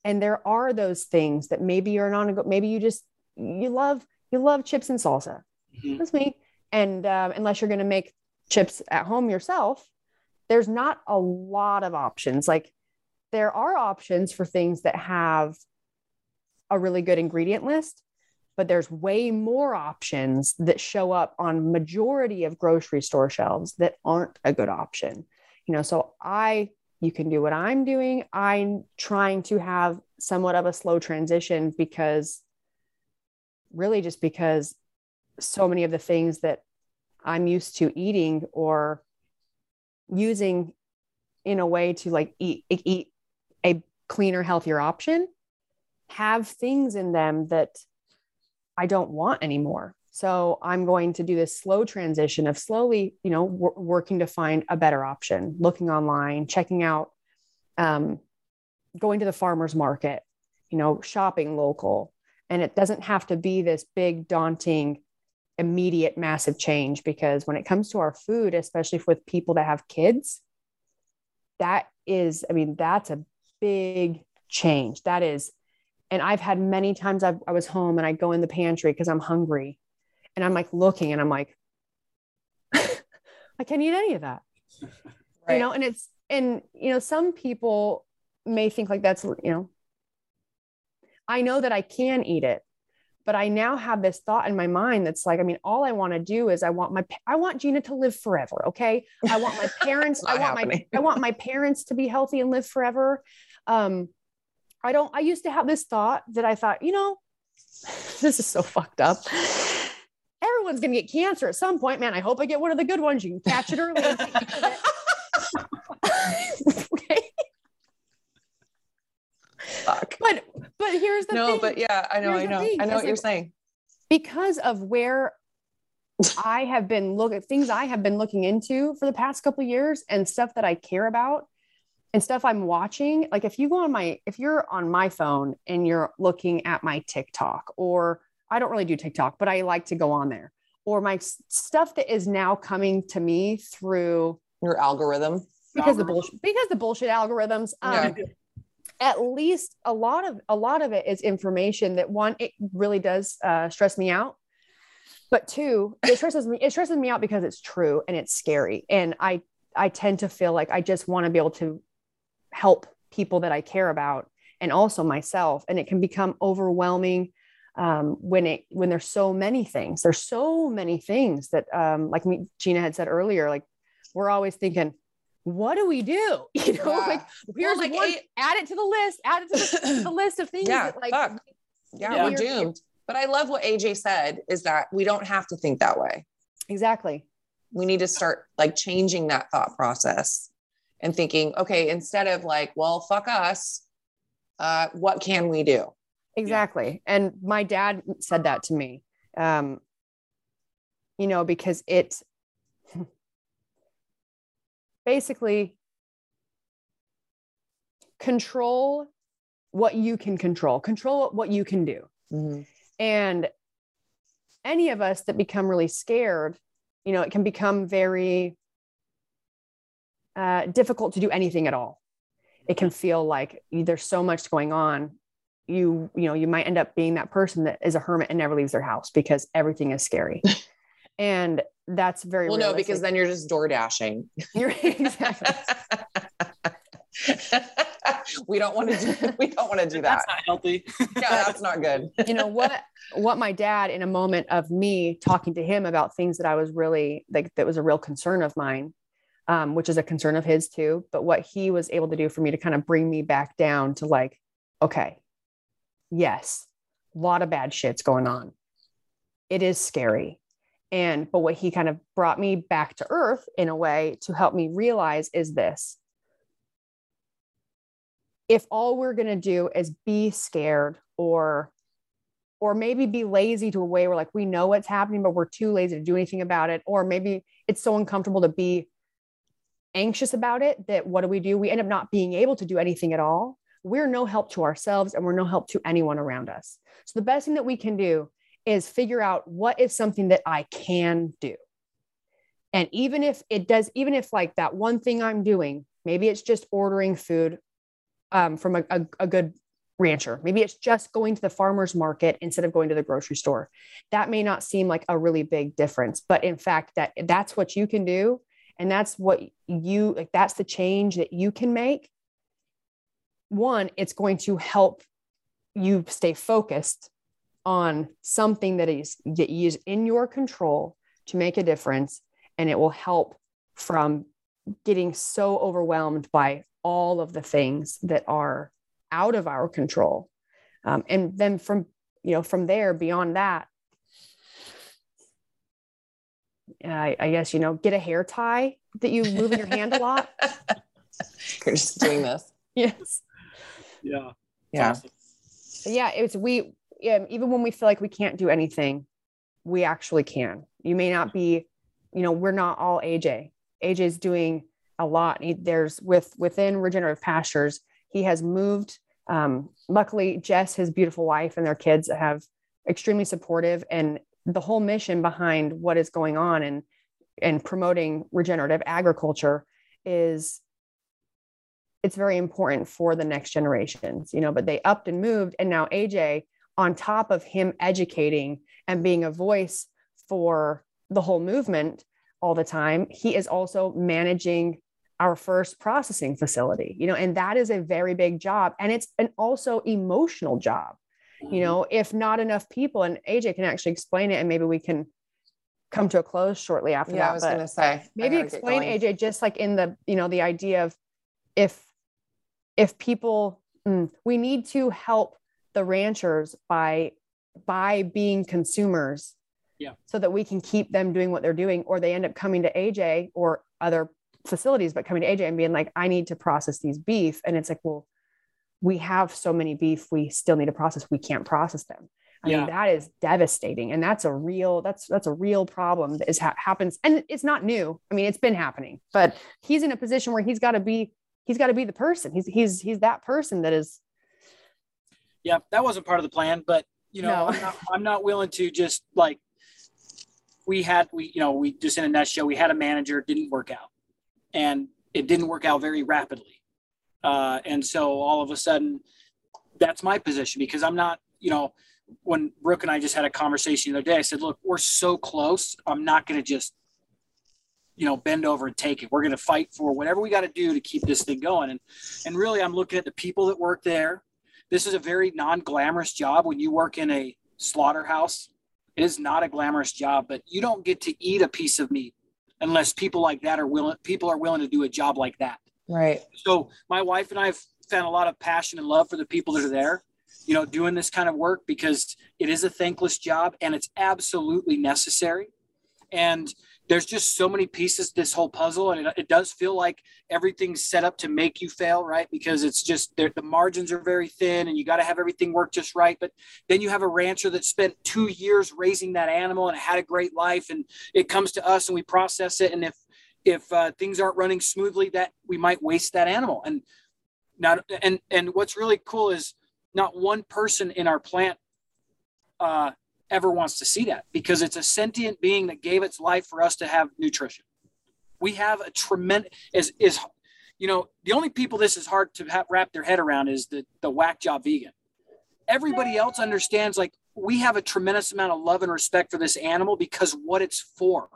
And there are those things that maybe you're not, maybe you just, you love, you love chips and salsa. Mhm. That's me. And um, unless you're going to make chips at home yourself, there's not a lot of options. Like there are options for things that have a really good ingredient list, but there's way more options that show up on majority of grocery store shelves that aren't a good option. You know, so I you can do what I'm doing. I'm trying to have somewhat of a slow transition because really just because so many of the things that I'm used to eating or using in a way to like eat eat a cleaner healthier option have things in them that I don't want anymore. So I'm going to do this slow transition of slowly, you know, working to find a better option, looking online, checking out, um, going to the farmer's market, you know, shopping local. And it doesn't have to be this big, daunting, immediate, massive change because when it comes to our food, especially with people that have kids, that is, I mean, that's a big change. That is, and I've had many times I've, I was home and I go in the pantry because I'm hungry and I'm like looking and I'm like, I can't eat any of that. Right. You know, and it's, and, you know, some people may think like that's, you know, I know that I can eat it, but I now have this thought in my mind that's like, I mean, all I want to do is I want my, I want Gina to live forever. Okay. I want my parents, I want happening. my, I want my parents to be healthy and live forever. Um, I don't, I used to have this thought that I thought, you know, this is so fucked up. Everyone's going to get cancer at some point, man. I hope I get one of the good ones. You can catch it early. okay. Fuck. But, but here's the no, thing. but yeah, I know, here's I know, I know what you're saying. Because of where I have been looking things I have been looking into for the past couple years and stuff that I care about and stuff I'm watching, like if you go on my, if you're on my phone and you're looking at my TikTok, or I don't really do TikTok, but I like to go on there, or my stuff that is now coming to me through your algorithm because the bullshit because the bullshit algorithms. Um, yeah. At least a lot of a lot of it is information that one it really does uh, stress me out, but two it stresses me it stresses me out because it's true and it's scary and I I tend to feel like I just want to be able to help people that I care about and also myself. And it can become overwhelming um, when it when there's so many things. There's so many things that, um, like me, Gina had said earlier, like we're always thinking, what do we do? You know, yeah. like here's well, like one, add it to the list, add it to the, the list of things. Yeah, that, like, fuck. yeah, yeah, we're doomed. But I love what AJ said is that we don't have to think that way. Exactly. We need to start like changing that thought process and thinking, okay, instead of like, well, fuck us, uh, what can we do? Exactly. And my dad said that to me, um, you know, because it basically control what you can control, control what you can do. Mm-hmm. And any of us that become really scared, you know, it can become very uh, difficult to do anything at all. It can feel like there's so much going on. You, you know, you might end up being that person that is a hermit and never leaves their house because everything is scary. and that's very well, realistic. no, because then you're just door dashing. You're exactly. we don't want to do we don't want to do that. That's not healthy. yeah, that's not good. you know what what my dad in a moment of me talking to him about things that I was really like that was a real concern of mine um, which is a concern of his too. But what he was able to do for me to kind of bring me back down to like, okay, yes, a lot of bad shit's going on. It is scary. And, but what he kind of brought me back to earth in a way to help me realize is this if all we're going to do is be scared or or maybe be lazy to a way where like we know what's happening but we're too lazy to do anything about it or maybe it's so uncomfortable to be anxious about it that what do we do? We end up not being able to do anything at all. We're no help to ourselves and we're no help to anyone around us. So the best thing that we can do is figure out what is something that I can do. And even if it does, even if like that one thing I'm doing, maybe it's just ordering food um, from a, a, a good rancher. Maybe it's just going to the farmer's market instead of going to the grocery store. That may not seem like a really big difference, but in fact, that that's what you can do and that's what you like that's the change that you can make. One it's going to help you stay focused on something that is that is in your control to make a difference. And it will help from getting so overwhelmed by all of the things that are out of our control. Um, and then from you know from there beyond that I, I guess you know get a hair tie that you move in your hand a lot You're just doing this. yes Yeah. Yeah. Awesome. yeah it's we yeah, even when we feel like we can't do anything we actually can you may not be you know we're not all aj aj's doing a lot he, there's with within regenerative pastures he has moved um, luckily jess his beautiful wife and their kids have extremely supportive and the whole mission behind what is going on and and promoting regenerative agriculture is it's very important for the next generations you know but they upped and moved. And now aj on top of him educating and being a voice for the whole movement all the time he is also managing our first processing facility you know and that is a very big job. And it's an also emotional job you know if not enough people and aj can actually explain it and maybe we can come to a close shortly after Yeah, that I was gonna say. Maybe explain aj just like in the you know the idea of if if people mm, we need to help the ranchers by by being consumers Yeah. so that we can keep them doing what they're doing or they end up coming to aj or other facilities but coming to aj and being like i need to process these beef and it's like well we have so many beef we still need to process we can't process them. I Yeah. mean that is devastating and that's a real that's that's a real problem that is ha- happens and it's not new. I mean it's been happening but he's in a position where he's got to be he's got to be the person. He's he's he's that person that is Yeah, that wasn't part of the plan, but you know, No. I'm, not, I'm not willing to just like we had we you know we just in a nutshell we had a manager it didn't work out, and it didn't work out very rapidly, uh, and so all of a sudden, that's my position because I'm not you know when Brooke and I just had a conversation the other day I said look we're so close. I'm not going to just you know bend over and take it. We're going to fight for whatever we got to do to keep this thing going. And and really I'm looking at the people that work there. This is a very non-glamorous job. When you work in a slaughterhouse it is not a glamorous job but you don't get to eat a piece of meat unless people like that are willing people are willing to do a job like that Right. so my wife and i've found a lot of passion and love for the people that are there you know doing this kind of work because it is a thankless job and it's absolutely necessary. And there's just so many pieces this whole puzzle and it, it does feel like everything's set up to make you fail right? Because it's just the margins are very thin and you got to have everything work just right. But then you have a rancher that spent two years raising that animal and had a great life and it comes to us and we process it. And if if uh, things aren't running smoothly that we might waste that animal and not and and what's really cool is not one person in our plant uh, ever wants to see that because it's a sentient being that gave its life for us to have nutrition. We have a tremendous is is you know the only people this is hard to have, wrap their head around is the the whack job vegan. Everybody else understands like we have a tremendous amount of love and respect for this animal because what it's for.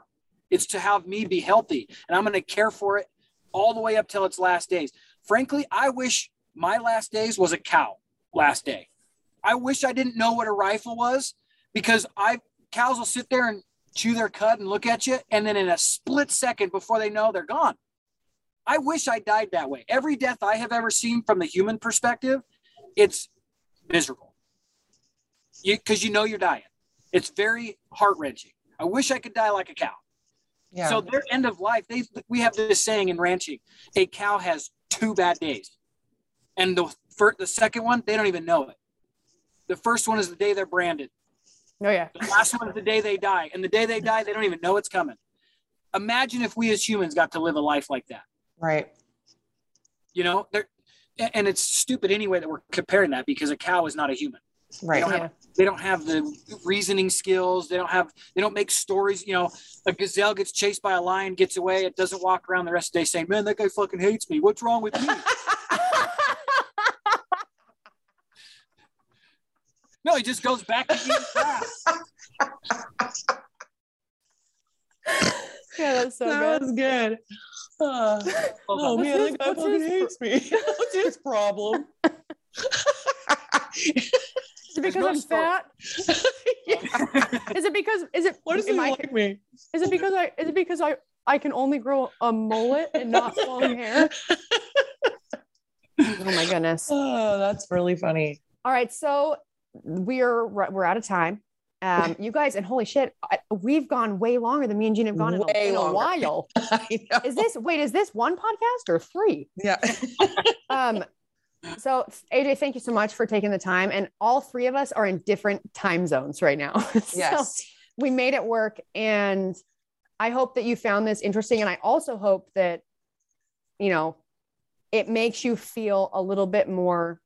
It's to have me be healthy and I'm going to care for it all the way up till its last days. Frankly, I wish my last days was a cow last day. I wish I didn't know what a rifle was because I cows will sit there and chew their cud and look at you, and then in a split second before they know they're gone. I wish I died that way. Every death I have ever seen from the human perspective, it's miserable. You because you know you're dying. It's very heart wrenching. I wish I could die like a cow. Yeah. So their end of life, they we have this saying in ranching: a cow has two bad days, and the first, the second one they don't even know it. The first one is the day they're branded. oh yeah The last one is the day they die, and the day they die, they don't even know it's coming. Imagine if we as humans got to live a life like that. right. You know, and it's stupid anyway that we're comparing that because a cow is not a human. Right. don't have- They don't have the reasoning skills. They don't have. They don't make stories. You know, a gazelle gets chased by a lion, gets away. It doesn't walk around the rest of the day saying, "Man, that guy fucking hates me. What's wrong with me?" no, he just goes back to eating grass. Yeah, that's so that good. was good. Uh, oh What's man, his- that guy fucking his hates me. What's his problem? Is it because I'm story. fat? Is it because is it Why does am he I- like me? is it because I is it because I I can only grow a mullet and not long hair? Oh my goodness. Oh, that's really funny. All right, so we're we're out of time. Um, you guys, and holy shit, I, we've gone way longer than me and Gene have gone in, a, in a while. Is this wait? Is this one podcast or three? Yeah. Um, so AJ, thank you so much for taking the time. And all three of us are in different time zones right now. So yes. we made it work, and I hope that you found this interesting. And I also hope that you know it makes you feel a little bit more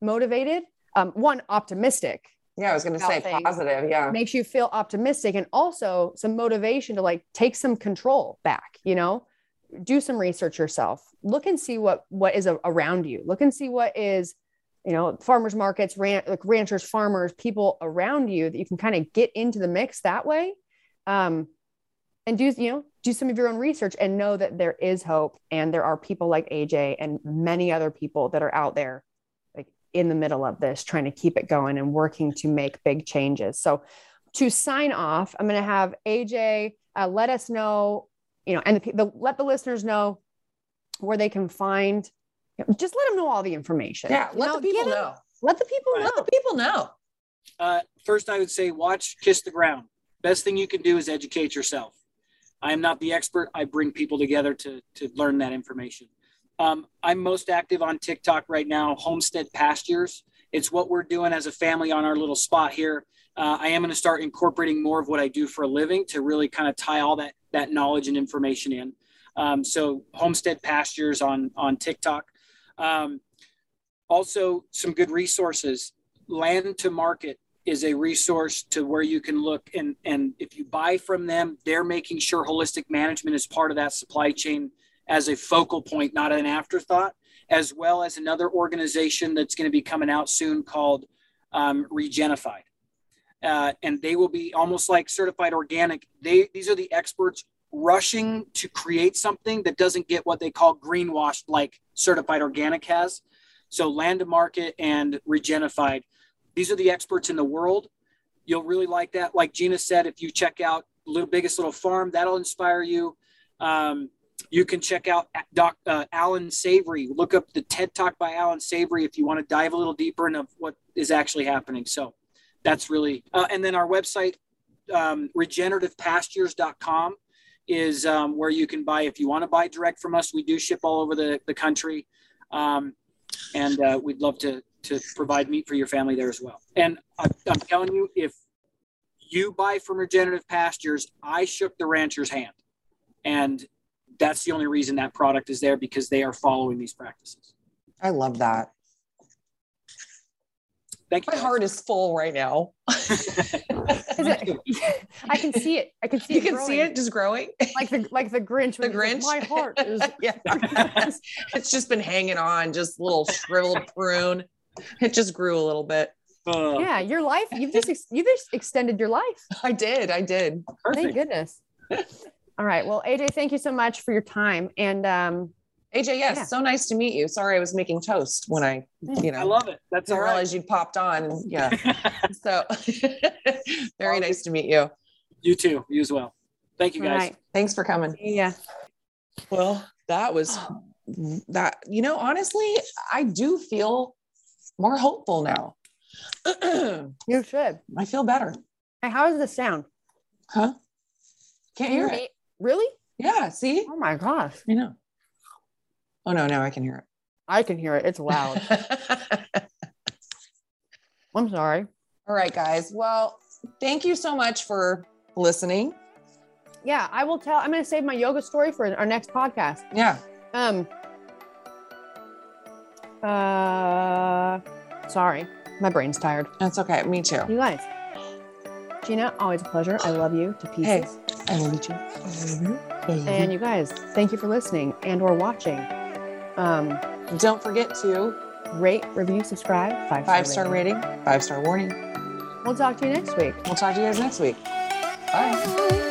motivated. Um, one, optimistic Yeah, I was going to say things. positive. Yeah. makes you feel optimistic and also some motivation to like take some control back you know do some research yourself. Look and see what what is around you. Look and see what is you know farmers markets ran, like ranchers farmers people around you that you can kind of get into the mix that way. Um and do you know do some of your own research and know that there is hope and there are people like aj and many other people that are out there like in the middle of this trying to keep it going and working to make big changes. So to sign off i'm going to have aj uh, let us know you know and the, the let the listeners know where they can find just let them know all the information Yeah. You Let know, the people get 'em- know. let the people know Let the people know. Uh, first, I would say watch Kiss the Ground. Best thing you can do is educate yourself. I am not the expert. I bring people together to, to learn that information. Um, I'm most active on TikTok right now, Homestead Pastures. It's what we're doing as a family on our little spot here. Uh, I am going to start incorporating more of what I do for a living to really kind of tie all that that knowledge and information in. Um, so Homestead Pastures on on TikTok. Um, also, some good resources. Land to Market is a resource to where you can look and and if you buy from them, they're making sure holistic management is part of that supply chain as a focal point, not an afterthought, as well as another organization that's going to be coming out soon called um, Regenified. Uh, and they will be almost like certified organic. They these are the experts rushing to create something that doesn't get what they call greenwashed like certified organic has. So land to market and Regenified. These are the experts in the world. You'll really like that. Like Gina said, if you check out Little Biggest Little Farm, that'll inspire you. Um, you can check out Doc uh, Allan Savory. Look up the TED Talk by Allan Savory if you want to dive a little deeper into what is actually happening. So that's really, uh, and then our website, um, regenerativepastures.com is um, where you can buy if you want to buy direct from us. We do ship all over the, the country. Um, and uh, we'd love to to provide meat for your family there as well. And I, I'm telling you, if you buy from Regenerative Pastures, I shook the rancher's hand, and that's the only reason that product is there because they are following these practices. I love that. Thank you. My heart is full right now. It- I can see it. I can see You it. can see it just growing. like the like the Grinch. The when he's like, Grinch. My heart is. yeah. it's just been hanging on, just little shriveled prune. It just grew a little bit. Uh, yeah, your life. You've just ex- you've just extended your life. I did. I did. Thank goodness. All right. Well, AJ, thank you so much for your time. And um, AJ, yes, Yeah. so nice to meet you. Sorry, I was making toast when I, you know, I love it. That's all didn't you'd popped on. Yeah. So very nice to meet you. you too. You as well. Thank you guys. right. Thanks for coming. Yeah. Well, that was that, you know, honestly, I do feel more hopeful now. You should. I feel better. Hey, how does this sound? Huh? Can't hear Hear it. Really? Yeah, see? Oh my gosh. I know. Oh no, now I can hear it. I can hear it. It's loud. I'm sorry. All right, guys. Well, thank you so much for listening. Yeah, I will tell. I'm going to save my yoga story for our next podcast. Yeah. Um. Uh. Sorry, my brain's tired. That's okay. Me too. You guys. Gina, always a pleasure. I love you to pieces. Hey, I love you too. And you guys, thank you for listening and or watching. Um, Don't forget to rate, review, subscribe, five five star rating, five star warning. We'll talk to you next week. We'll talk to you guys next week. Bye.